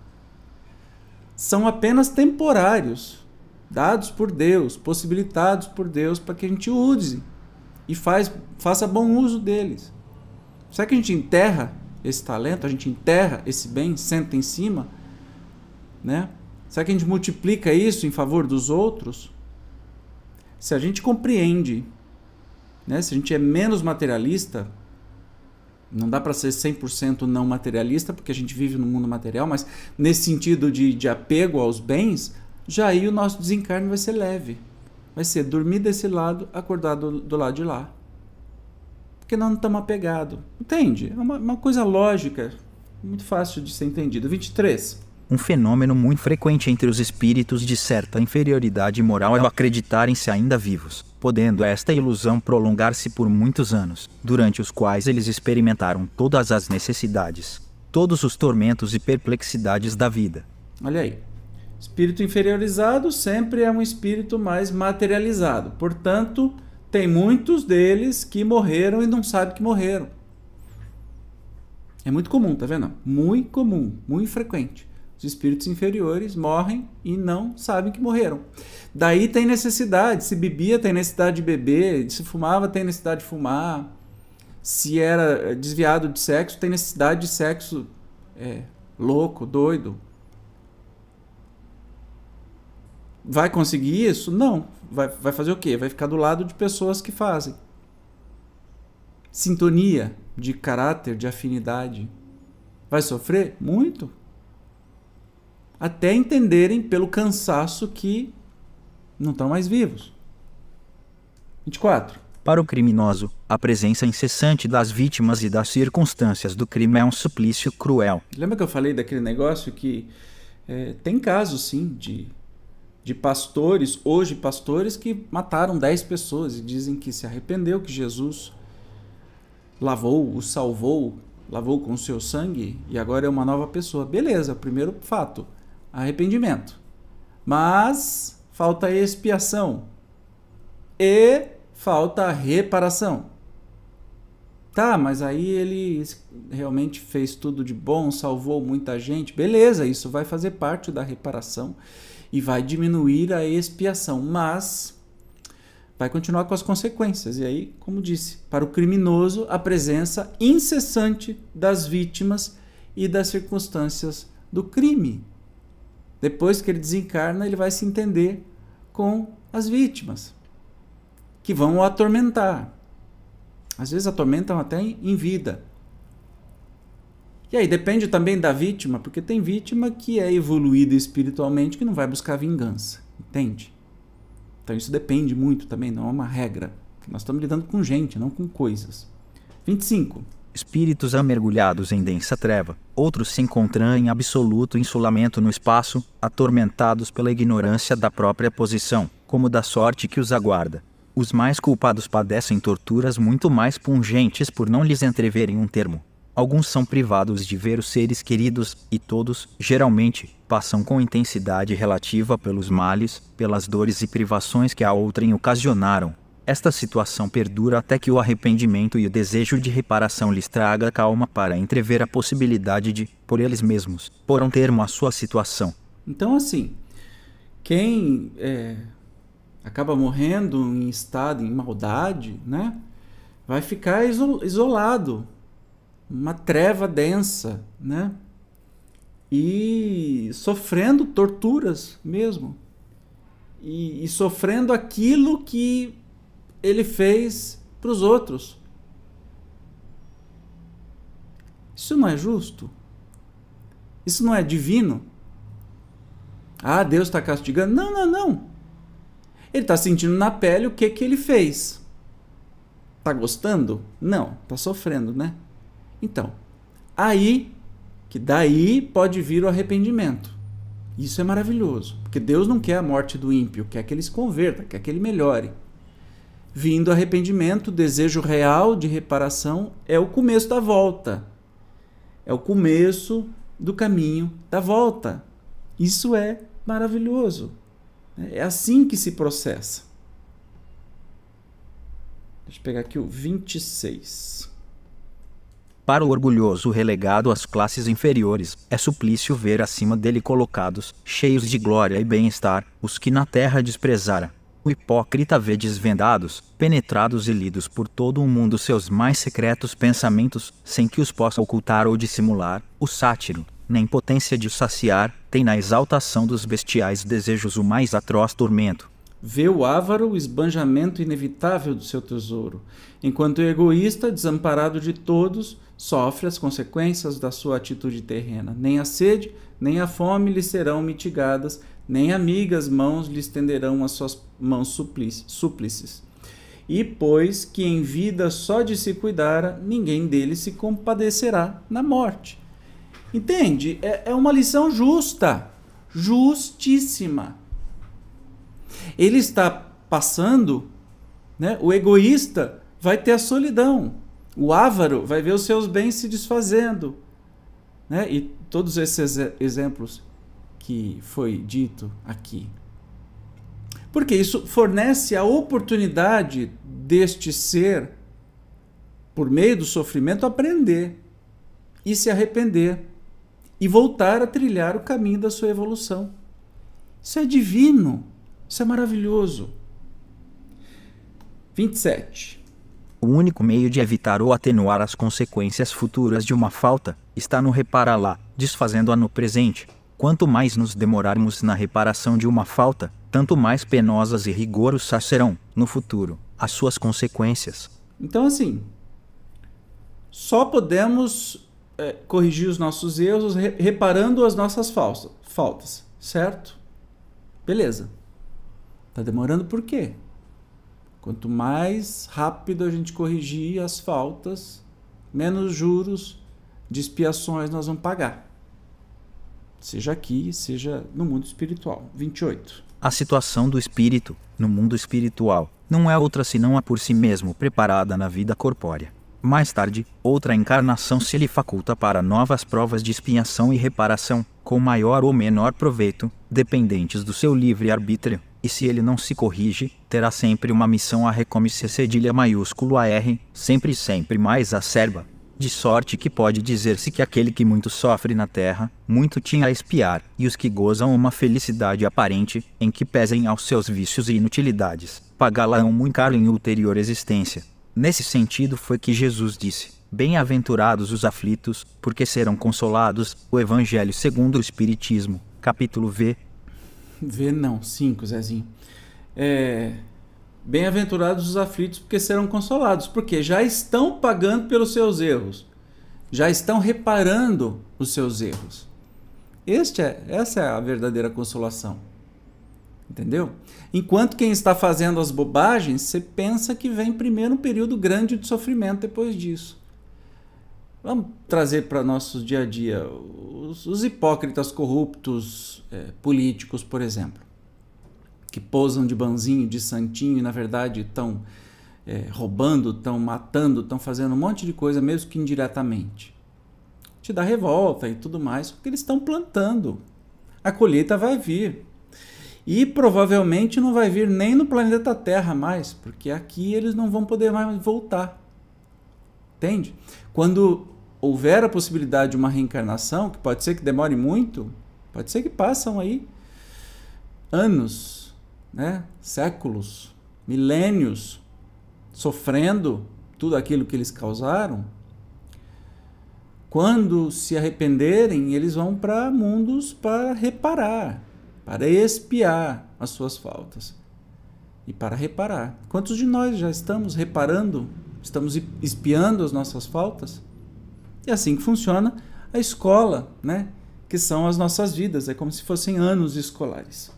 São apenas temporários, dados por Deus, possibilitados por Deus para que a gente use e faz, faça bom uso deles. Será que a gente enterra esse talento? A gente enterra esse bem, senta em cima? Né? Será que a gente multiplica isso em favor dos outros? Se a gente compreende, né? se a gente é menos materialista, não dá para ser 100% não materialista, porque a gente vive no mundo material, mas nesse sentido de, de apego aos bens, já aí o nosso desencarne vai ser leve. Vai ser dormir desse lado, acordar do, do lado de lá. Porque nós não estamos apegados. Entende? É uma, uma coisa lógica, muito fácil de ser entendido. 23 um fenômeno muito frequente entre os espíritos de certa inferioridade moral é o acreditarem-se ainda vivos, podendo esta ilusão prolongar-se por muitos anos, durante os quais eles experimentaram todas as necessidades, todos os tormentos e perplexidades da vida. Olha aí. Espírito inferiorizado sempre é um espírito mais materializado. Portanto, tem muitos deles que morreram e não sabem que morreram. É muito comum, tá vendo? Muito comum, muito frequente. Os espíritos inferiores morrem e não sabem que morreram. Daí tem necessidade. Se bebia, tem necessidade de beber. Se fumava, tem necessidade de fumar. Se era desviado de sexo, tem necessidade de sexo é, louco, doido. Vai conseguir isso? Não. Vai, vai fazer o quê? Vai ficar do lado de pessoas que fazem. Sintonia de caráter, de afinidade. Vai sofrer? Muito até entenderem pelo cansaço que não estão mais vivos. 24. Para o criminoso, a presença incessante das vítimas e das circunstâncias do crime é um suplício cruel. Lembra que eu falei daquele negócio que é, tem casos, sim, de, de pastores, hoje pastores, que mataram 10 pessoas e dizem que se arrependeu, que Jesus lavou, o salvou, lavou com o seu sangue e agora é uma nova pessoa. Beleza, primeiro fato arrependimento. Mas falta expiação e falta reparação. Tá, mas aí ele realmente fez tudo de bom, salvou muita gente. Beleza, isso vai fazer parte da reparação. e vai diminuir a expiação, mas vai continuar com as consequências. E aí, como disse, para o criminoso, a presença incessante das vítimas e das circunstâncias do crime. Depois que ele desencarna, ele vai se entender com as vítimas, que vão o atormentar. Às vezes atormentam até em vida. E aí depende também da vítima, porque tem vítima que é evoluída espiritualmente que não vai buscar vingança, entende? Então isso depende muito também, não é uma regra. Nós estamos lidando com gente, não com coisas. 25. Espíritos mergulhados em densa treva, outros se encontram em absoluto insulamento no espaço, atormentados pela ignorância da própria posição, como da sorte que os aguarda. Os mais culpados padecem torturas muito mais pungentes por não lhes entreverem um termo. Alguns são privados de ver os seres queridos, e todos, geralmente, passam com intensidade relativa pelos males, pelas dores e privações que a outrem ocasionaram. Esta situação perdura até que o arrependimento e o desejo de reparação lhes traga calma para entrever a possibilidade de, por eles mesmos, pôr um termo à sua situação. Então, assim, quem é, acaba morrendo em estado, em maldade, né? Vai ficar isolado, uma treva densa, né? E sofrendo torturas mesmo. E, e sofrendo aquilo que ele fez para os outros. Isso não é justo? Isso não é divino? Ah, Deus está castigando? Não, não, não. Ele está sentindo na pele o que, que ele fez. Está gostando? Não, está sofrendo, né? Então, aí que daí pode vir o arrependimento. Isso é maravilhoso, porque Deus não quer a morte do ímpio, quer que ele se converta, quer que ele melhore. Vindo arrependimento, desejo real de reparação é o começo da volta. É o começo do caminho da volta. Isso é maravilhoso. É assim que se processa. Deixa eu pegar aqui o 26. Para o orgulhoso relegado às classes inferiores, é suplício ver acima dele colocados, cheios de glória e bem-estar, os que na terra desprezara. O hipócrita vê desvendados, penetrados e lidos por todo o mundo seus mais secretos pensamentos, sem que os possa ocultar ou dissimular. O sátiro, na impotência de saciar, tem na exaltação dos bestiais desejos o mais atroz tormento. Vê o avaro o esbanjamento inevitável do seu tesouro, enquanto o egoísta, desamparado de todos, sofre as consequências da sua atitude terrena. Nem a sede, nem a fome lhe serão mitigadas, nem amigas mãos lhe estenderão as suas mãos súplices. E pois que em vida só de se cuidara, ninguém dele se compadecerá na morte. Entende? É, é uma lição justa, justíssima. Ele está passando, né? o egoísta vai ter a solidão, o avaro vai ver os seus bens se desfazendo. Né? E todos esses exemplos que foi dito aqui. Porque isso fornece a oportunidade deste ser, por meio do sofrimento, aprender e se arrepender e voltar a trilhar o caminho da sua evolução. Isso é divino, isso é maravilhoso. 27. O único meio de evitar ou atenuar as consequências futuras de uma falta está no repará-la, desfazendo-a no presente. Quanto mais nos demorarmos na reparação de uma falta, tanto mais penosas e rigorosas serão, no futuro, as suas consequências. Então, assim, só podemos é, corrigir os nossos erros re reparando as nossas falsas, faltas, certo? Beleza. Tá demorando por quê? Quanto mais rápido a gente corrigir as faltas, menos juros de expiações nós vamos pagar. Seja aqui, seja no mundo espiritual. 28. A situação do espírito, no mundo espiritual, não é outra senão a por si mesmo preparada na vida corpórea. Mais tarde, outra encarnação se lhe faculta para novas provas de expiação e reparação, com maior ou menor proveito, dependentes do seu livre arbítrio. E se ele não se corrige, terá sempre uma missão a recomeçar cedilha maiúsculo a R, sempre sempre mais acerba. De sorte que pode dizer-se que aquele que muito sofre na terra, muito tinha a espiar, e os que gozam uma felicidade aparente, em que pesem aos seus vícios e inutilidades, pagá-la-ão muito caro em ulterior existência. Nesse sentido foi que Jesus disse: Bem-aventurados os aflitos, porque serão consolados. O Evangelho segundo o Espiritismo, capítulo V. V não, 5, Zezinho. É, Bem-aventurados os aflitos, porque serão consolados, porque já estão pagando pelos seus erros, já estão reparando os seus erros. Este é, essa é a verdadeira consolação. Entendeu? Enquanto quem está fazendo as bobagens, você pensa que vem primeiro um período grande de sofrimento depois disso. Vamos trazer para nosso dia a dia os, os hipócritas corruptos é, políticos, por exemplo que posam de banzinho, de santinho e na verdade estão é, roubando, estão matando, estão fazendo um monte de coisa, mesmo que indiretamente. Te dá revolta e tudo mais, porque eles estão plantando. A colheita vai vir. E provavelmente não vai vir nem no planeta Terra mais, porque aqui eles não vão poder mais voltar. Entende? Quando houver a possibilidade de uma reencarnação, que pode ser que demore muito, pode ser que passam aí anos né, séculos, milênios, sofrendo tudo aquilo que eles causaram, quando se arrependerem, eles vão para mundos para reparar, para expiar as suas faltas e para reparar. Quantos de nós já estamos reparando, estamos espiando as nossas faltas? E assim que funciona a escola, né? Que são as nossas vidas, é como se fossem anos escolares.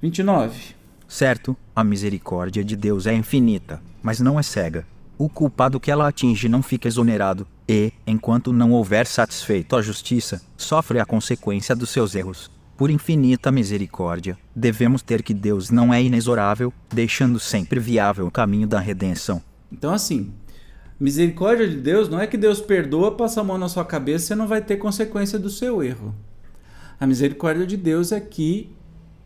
29. Certo, a misericórdia de Deus é infinita, mas não é cega. O culpado que ela atinge não fica exonerado, e, enquanto não houver satisfeito a justiça, sofre a consequência dos seus erros. Por infinita misericórdia, devemos ter que Deus não é inexorável, deixando sempre viável o caminho da redenção. Então, assim, misericórdia de Deus não é que Deus perdoa, passa a mão na sua cabeça e não vai ter consequência do seu erro. A misericórdia de Deus é que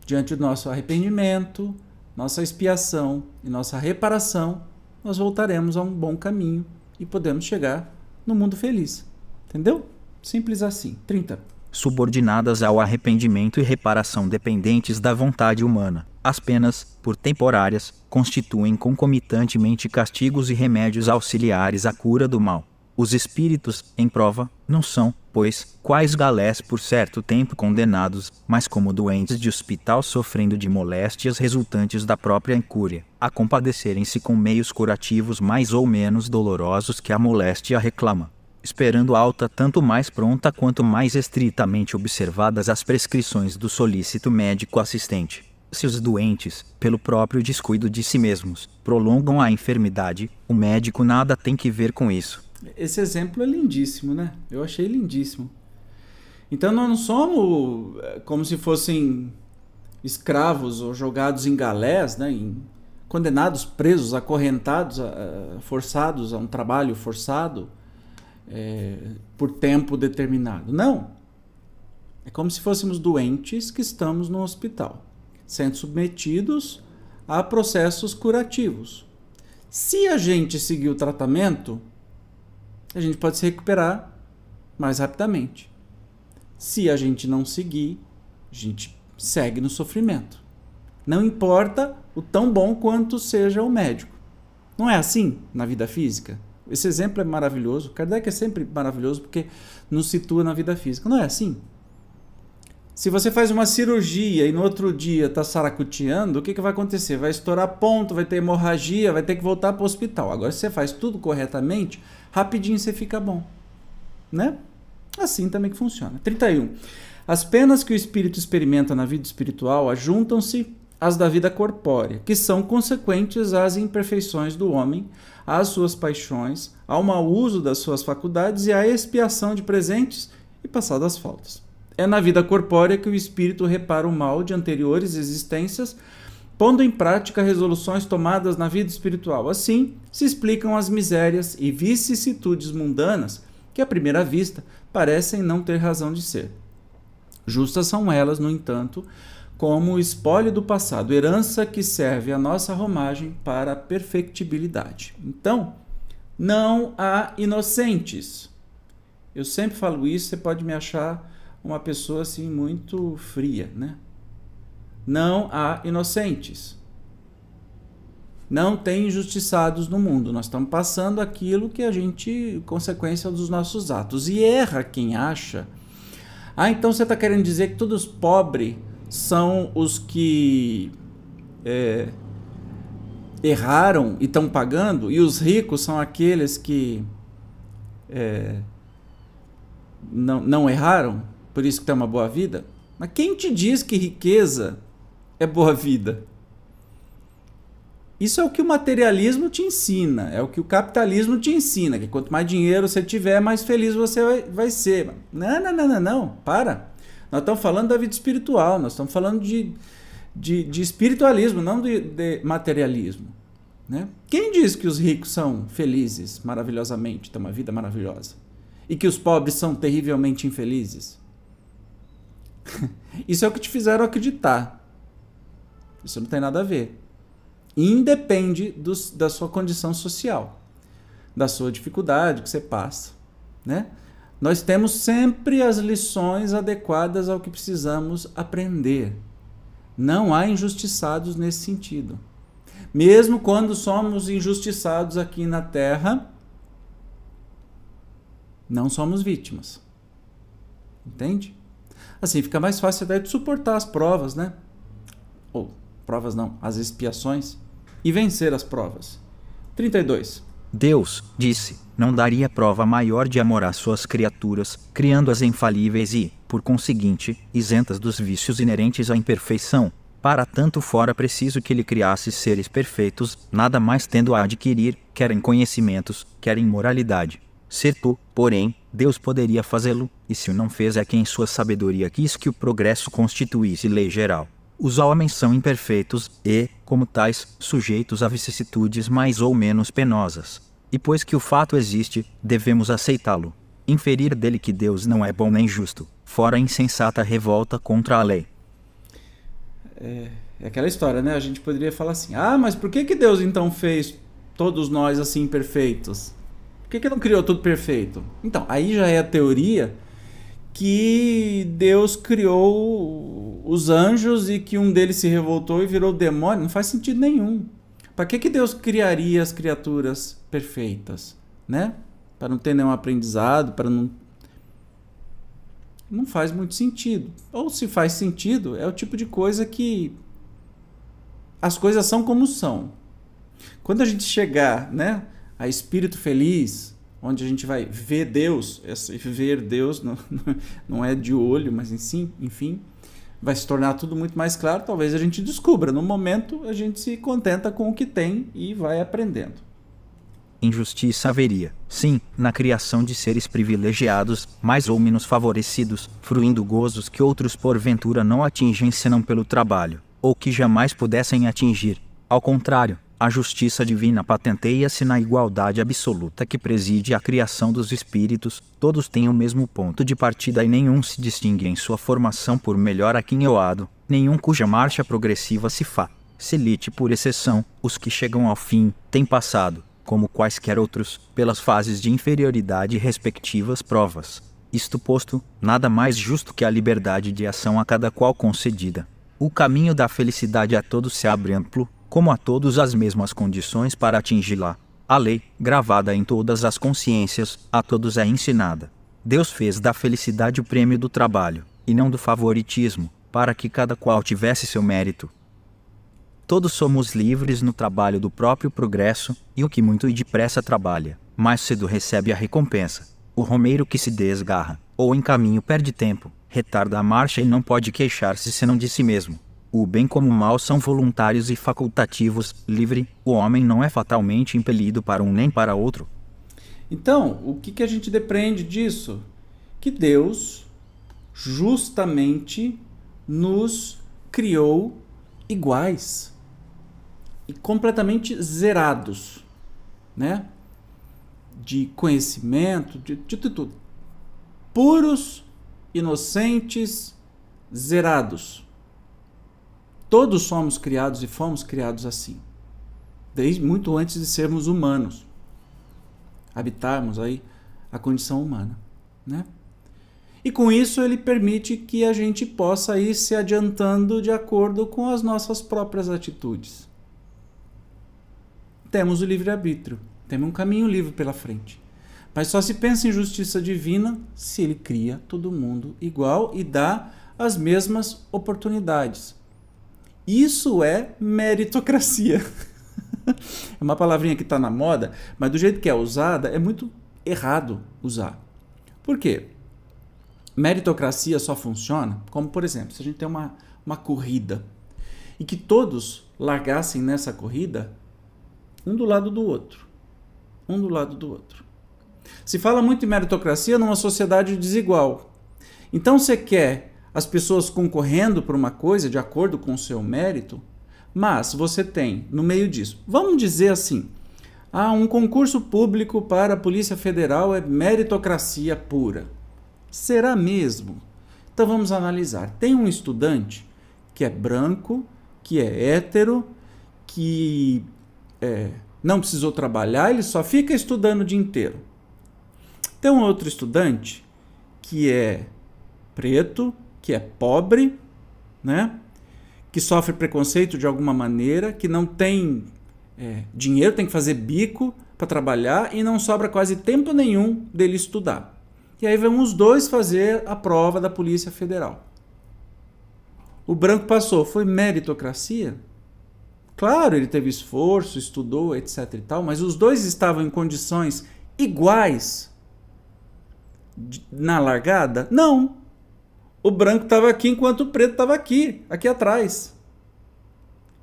diante do nosso arrependimento, nossa expiação e nossa reparação, nós voltaremos a um bom caminho e podemos chegar no mundo feliz. Entendeu? Simples assim. 30. Subordinadas ao arrependimento e reparação dependentes da vontade humana. As penas, por temporárias, constituem concomitantemente castigos e remédios auxiliares à cura do mal. Os espíritos, em prova, não são, pois, quais galés por certo tempo condenados, mas como doentes de hospital sofrendo de moléstias resultantes da própria incúria, a compadecerem-se com meios curativos mais ou menos dolorosos que a moléstia reclama esperando alta tanto mais pronta quanto mais estritamente observadas as prescrições do solícito médico assistente. Se os doentes, pelo próprio descuido de si mesmos, prolongam a enfermidade, o médico nada tem que ver com isso. Esse exemplo é lindíssimo, né? Eu achei lindíssimo. Então nós não somos eh, como se fossem escravos ou jogados em galés, né? Em, condenados, presos, acorrentados, forçados a um trabalho forçado é, por tempo determinado. Não. É como se fôssemos doentes que estamos no hospital, sendo submetidos a processos curativos. Se a gente seguir o tratamento, a gente pode se recuperar mais rapidamente. Se a gente não seguir, a gente segue no sofrimento. Não importa o tão bom quanto seja o médico. Não é assim na vida física? Esse exemplo é maravilhoso. Kardec é sempre maravilhoso porque nos situa na vida física. Não é assim? Se você faz uma cirurgia e no outro dia está saracuteando, o que, que vai acontecer? Vai estourar ponto, vai ter hemorragia, vai ter que voltar para o hospital. Agora, se você faz tudo corretamente, rapidinho você fica bom. Né? Assim também que funciona. 31. As penas que o espírito experimenta na vida espiritual ajuntam-se às da vida corpórea, que são consequentes às imperfeições do homem, às suas paixões, ao mau uso das suas faculdades e à expiação de presentes e passadas faltas. É na vida corpórea que o espírito repara o mal de anteriores existências pondo em prática resoluções tomadas na vida espiritual. Assim, se explicam as misérias e vicissitudes mundanas que, à primeira vista, parecem não ter razão de ser. Justas são elas, no entanto, como o espólio do passado, herança que serve à nossa romagem para a perfectibilidade. Então, não há inocentes. Eu sempre falo isso, você pode me achar uma pessoa assim muito fria, né? Não há inocentes. Não tem injustiçados no mundo. Nós estamos passando aquilo que a gente, consequência dos nossos atos. E erra quem acha. Ah, então você está querendo dizer que todos os pobres são os que é, erraram e estão pagando, e os ricos são aqueles que é, não, não erraram, por isso que tem uma boa vida? Mas quem te diz que riqueza é boa vida? Isso é o que o materialismo te ensina, é o que o capitalismo te ensina, que quanto mais dinheiro você tiver, mais feliz você vai, vai ser. Não, não, não, não, não, para. Nós estamos falando da vida espiritual, nós estamos falando de, de, de espiritualismo, não de, de materialismo. Né? Quem diz que os ricos são felizes maravilhosamente, têm uma vida maravilhosa? E que os pobres são terrivelmente infelizes? Isso é o que te fizeram acreditar. Isso não tem nada a ver. Independe dos, da sua condição social, da sua dificuldade que você passa. Né? Nós temos sempre as lições adequadas ao que precisamos aprender. Não há injustiçados nesse sentido. Mesmo quando somos injustiçados aqui na Terra, não somos vítimas. Entende? Assim fica mais fácil até de suportar as provas, né? Ou provas não, as expiações e vencer as provas. 32. Deus, disse, não daria prova maior de amor às suas criaturas, criando-as infalíveis e, por conseguinte, isentas dos vícios inerentes à imperfeição. Para tanto fora preciso que ele criasse seres perfeitos, nada mais tendo a adquirir, quer em conhecimentos, quer em moralidade. Certo, porém, Deus poderia fazê-lo, e se o não fez é que em sua sabedoria quis que o progresso constituísse lei geral. Os homens são imperfeitos e, como tais, sujeitos a vicissitudes mais ou menos penosas. E pois que o fato existe, devemos aceitá-lo. Inferir dele que Deus não é bom nem justo, fora a insensata revolta contra a lei. É, é aquela história, né? A gente poderia falar assim: ah, mas por que, que Deus então fez todos nós assim perfeitos? Por que, que não criou tudo perfeito? Então, aí já é a teoria que Deus criou os anjos e que um deles se revoltou e virou demônio. Não faz sentido nenhum. Para que, que Deus criaria as criaturas perfeitas? Né? Para não ter nenhum aprendizado, para não. Não faz muito sentido. Ou se faz sentido, é o tipo de coisa que as coisas são como são. Quando a gente chegar né, a espírito feliz, onde a gente vai ver Deus, esse ver Deus não, não é de olho, mas em sim, enfim, vai se tornar tudo muito mais claro. Talvez a gente descubra. No momento, a gente se contenta com o que tem e vai aprendendo. Injustiça haveria, sim, na criação de seres privilegiados, mais ou menos favorecidos, fruindo gozos que outros porventura não atingem senão pelo trabalho, ou que jamais pudessem atingir. Ao contrário, a justiça divina patenteia-se na igualdade absoluta que preside a criação dos espíritos, todos têm o mesmo ponto de partida e nenhum se distingue em sua formação por melhor aquinhoado, nenhum cuja marcha progressiva se fa. Selite por exceção, os que chegam ao fim, têm passado, como quaisquer outros, pelas fases de inferioridade e respectivas provas. Isto posto, nada mais justo que a liberdade de ação a cada qual concedida. O caminho da felicidade a todos se abre amplo, como a todos as mesmas condições para atingi-la. A lei, gravada em todas as consciências, a todos é ensinada. Deus fez da felicidade o prêmio do trabalho, e não do favoritismo, para que cada qual tivesse seu mérito. Todos somos livres no trabalho do próprio progresso, e o que muito e depressa trabalha, mais cedo recebe a recompensa. O romeiro que se desgarra, ou em caminho perde tempo, retarda a marcha e não pode queixar-se senão de si mesmo. O bem como o mal são voluntários e facultativos, livre, o homem não é fatalmente impelido para um nem para outro. Então, o que, que a gente depreende disso? Que Deus justamente nos criou iguais e completamente zerados, né? De conhecimento, de, de tudo. Puros, inocentes, zerados. Todos somos criados e fomos criados assim, desde muito antes de sermos humanos. habitarmos aí a condição humana, né? E com isso ele permite que a gente possa ir se adiantando de acordo com as nossas próprias atitudes. Temos o livre-arbítrio, temos um caminho livre pela frente. Mas só se pensa em justiça divina se ele cria todo mundo igual e dá as mesmas oportunidades. Isso é meritocracia. é uma palavrinha que está na moda, mas do jeito que é usada, é muito errado usar. Por quê? Meritocracia só funciona como, por exemplo, se a gente tem uma, uma corrida e que todos largassem nessa corrida um do lado do outro. Um do lado do outro. Se fala muito em meritocracia numa sociedade desigual. Então você quer as pessoas concorrendo por uma coisa de acordo com o seu mérito, mas você tem no meio disso, vamos dizer assim, ah, um concurso público para a Polícia Federal é meritocracia pura. Será mesmo? Então vamos analisar. Tem um estudante que é branco, que é hétero, que é, não precisou trabalhar, ele só fica estudando o dia inteiro. Tem um outro estudante que é preto, que é pobre, né? que sofre preconceito de alguma maneira, que não tem é, dinheiro, tem que fazer bico para trabalhar e não sobra quase tempo nenhum dele estudar. E aí vão os dois fazer a prova da Polícia Federal. O branco passou, foi meritocracia? Claro, ele teve esforço, estudou, etc e tal, mas os dois estavam em condições iguais na largada? Não. O branco estava aqui enquanto o preto estava aqui, aqui atrás.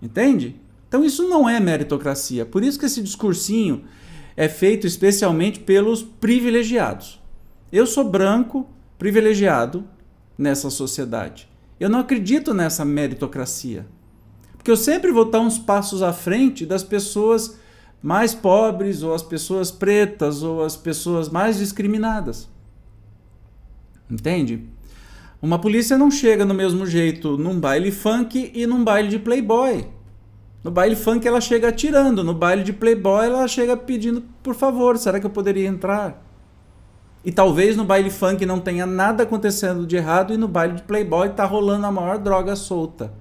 Entende? Então isso não é meritocracia. Por isso que esse discursinho é feito especialmente pelos privilegiados. Eu sou branco, privilegiado nessa sociedade. Eu não acredito nessa meritocracia. Porque eu sempre vou estar uns passos à frente das pessoas mais pobres, ou as pessoas pretas, ou as pessoas mais discriminadas. Entende? Uma polícia não chega no mesmo jeito num baile funk e num baile de playboy. No baile funk ela chega atirando, no baile de playboy ela chega pedindo, por favor, será que eu poderia entrar? E talvez no baile funk não tenha nada acontecendo de errado e no baile de playboy tá rolando a maior droga solta.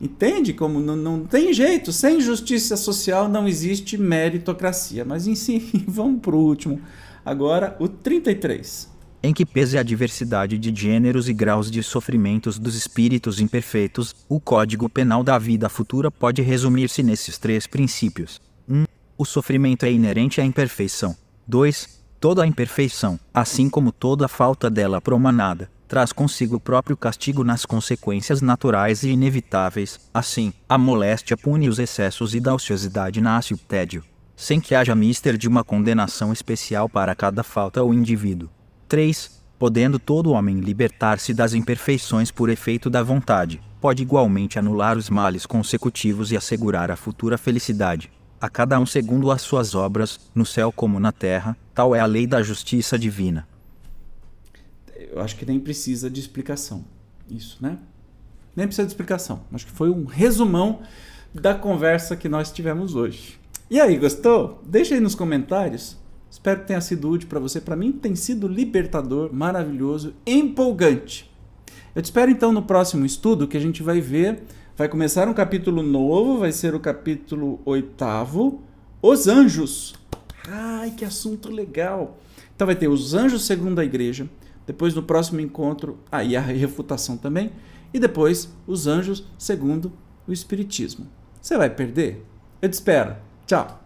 Entende como não, não tem jeito? Sem justiça social não existe meritocracia. Mas em si, vamos para o último. Agora, o 33. Em que pese a diversidade de gêneros e graus de sofrimentos dos espíritos imperfeitos, o Código Penal da Vida Futura pode resumir-se nesses três princípios. 1. Um, o sofrimento é inerente à imperfeição. 2 Toda a imperfeição, assim como toda a falta dela promanada, traz consigo o próprio castigo nas consequências naturais e inevitáveis. Assim, a moléstia pune os excessos e da ociosidade nasce o tédio, sem que haja mister de uma condenação especial para cada falta ou indivíduo. 3. Podendo todo homem libertar-se das imperfeições por efeito da vontade, pode igualmente anular os males consecutivos e assegurar a futura felicidade a cada um segundo as suas obras, no céu como na terra, tal é a lei da justiça divina. Eu acho que nem precisa de explicação. Isso, né? Nem precisa de explicação. Acho que foi um resumão da conversa que nós tivemos hoje. E aí, gostou? Deixa aí nos comentários. Espero que tenha sido útil para você. Para mim tem sido libertador, maravilhoso, empolgante. Eu te espero então no próximo estudo que a gente vai ver vai começar um capítulo novo, vai ser o capítulo oitavo, Os Anjos. Ai, que assunto legal! Então vai ter os anjos segundo a igreja, depois no próximo encontro, aí a refutação também, e depois os anjos segundo o espiritismo. Você vai perder? Eu te espero. Tchau!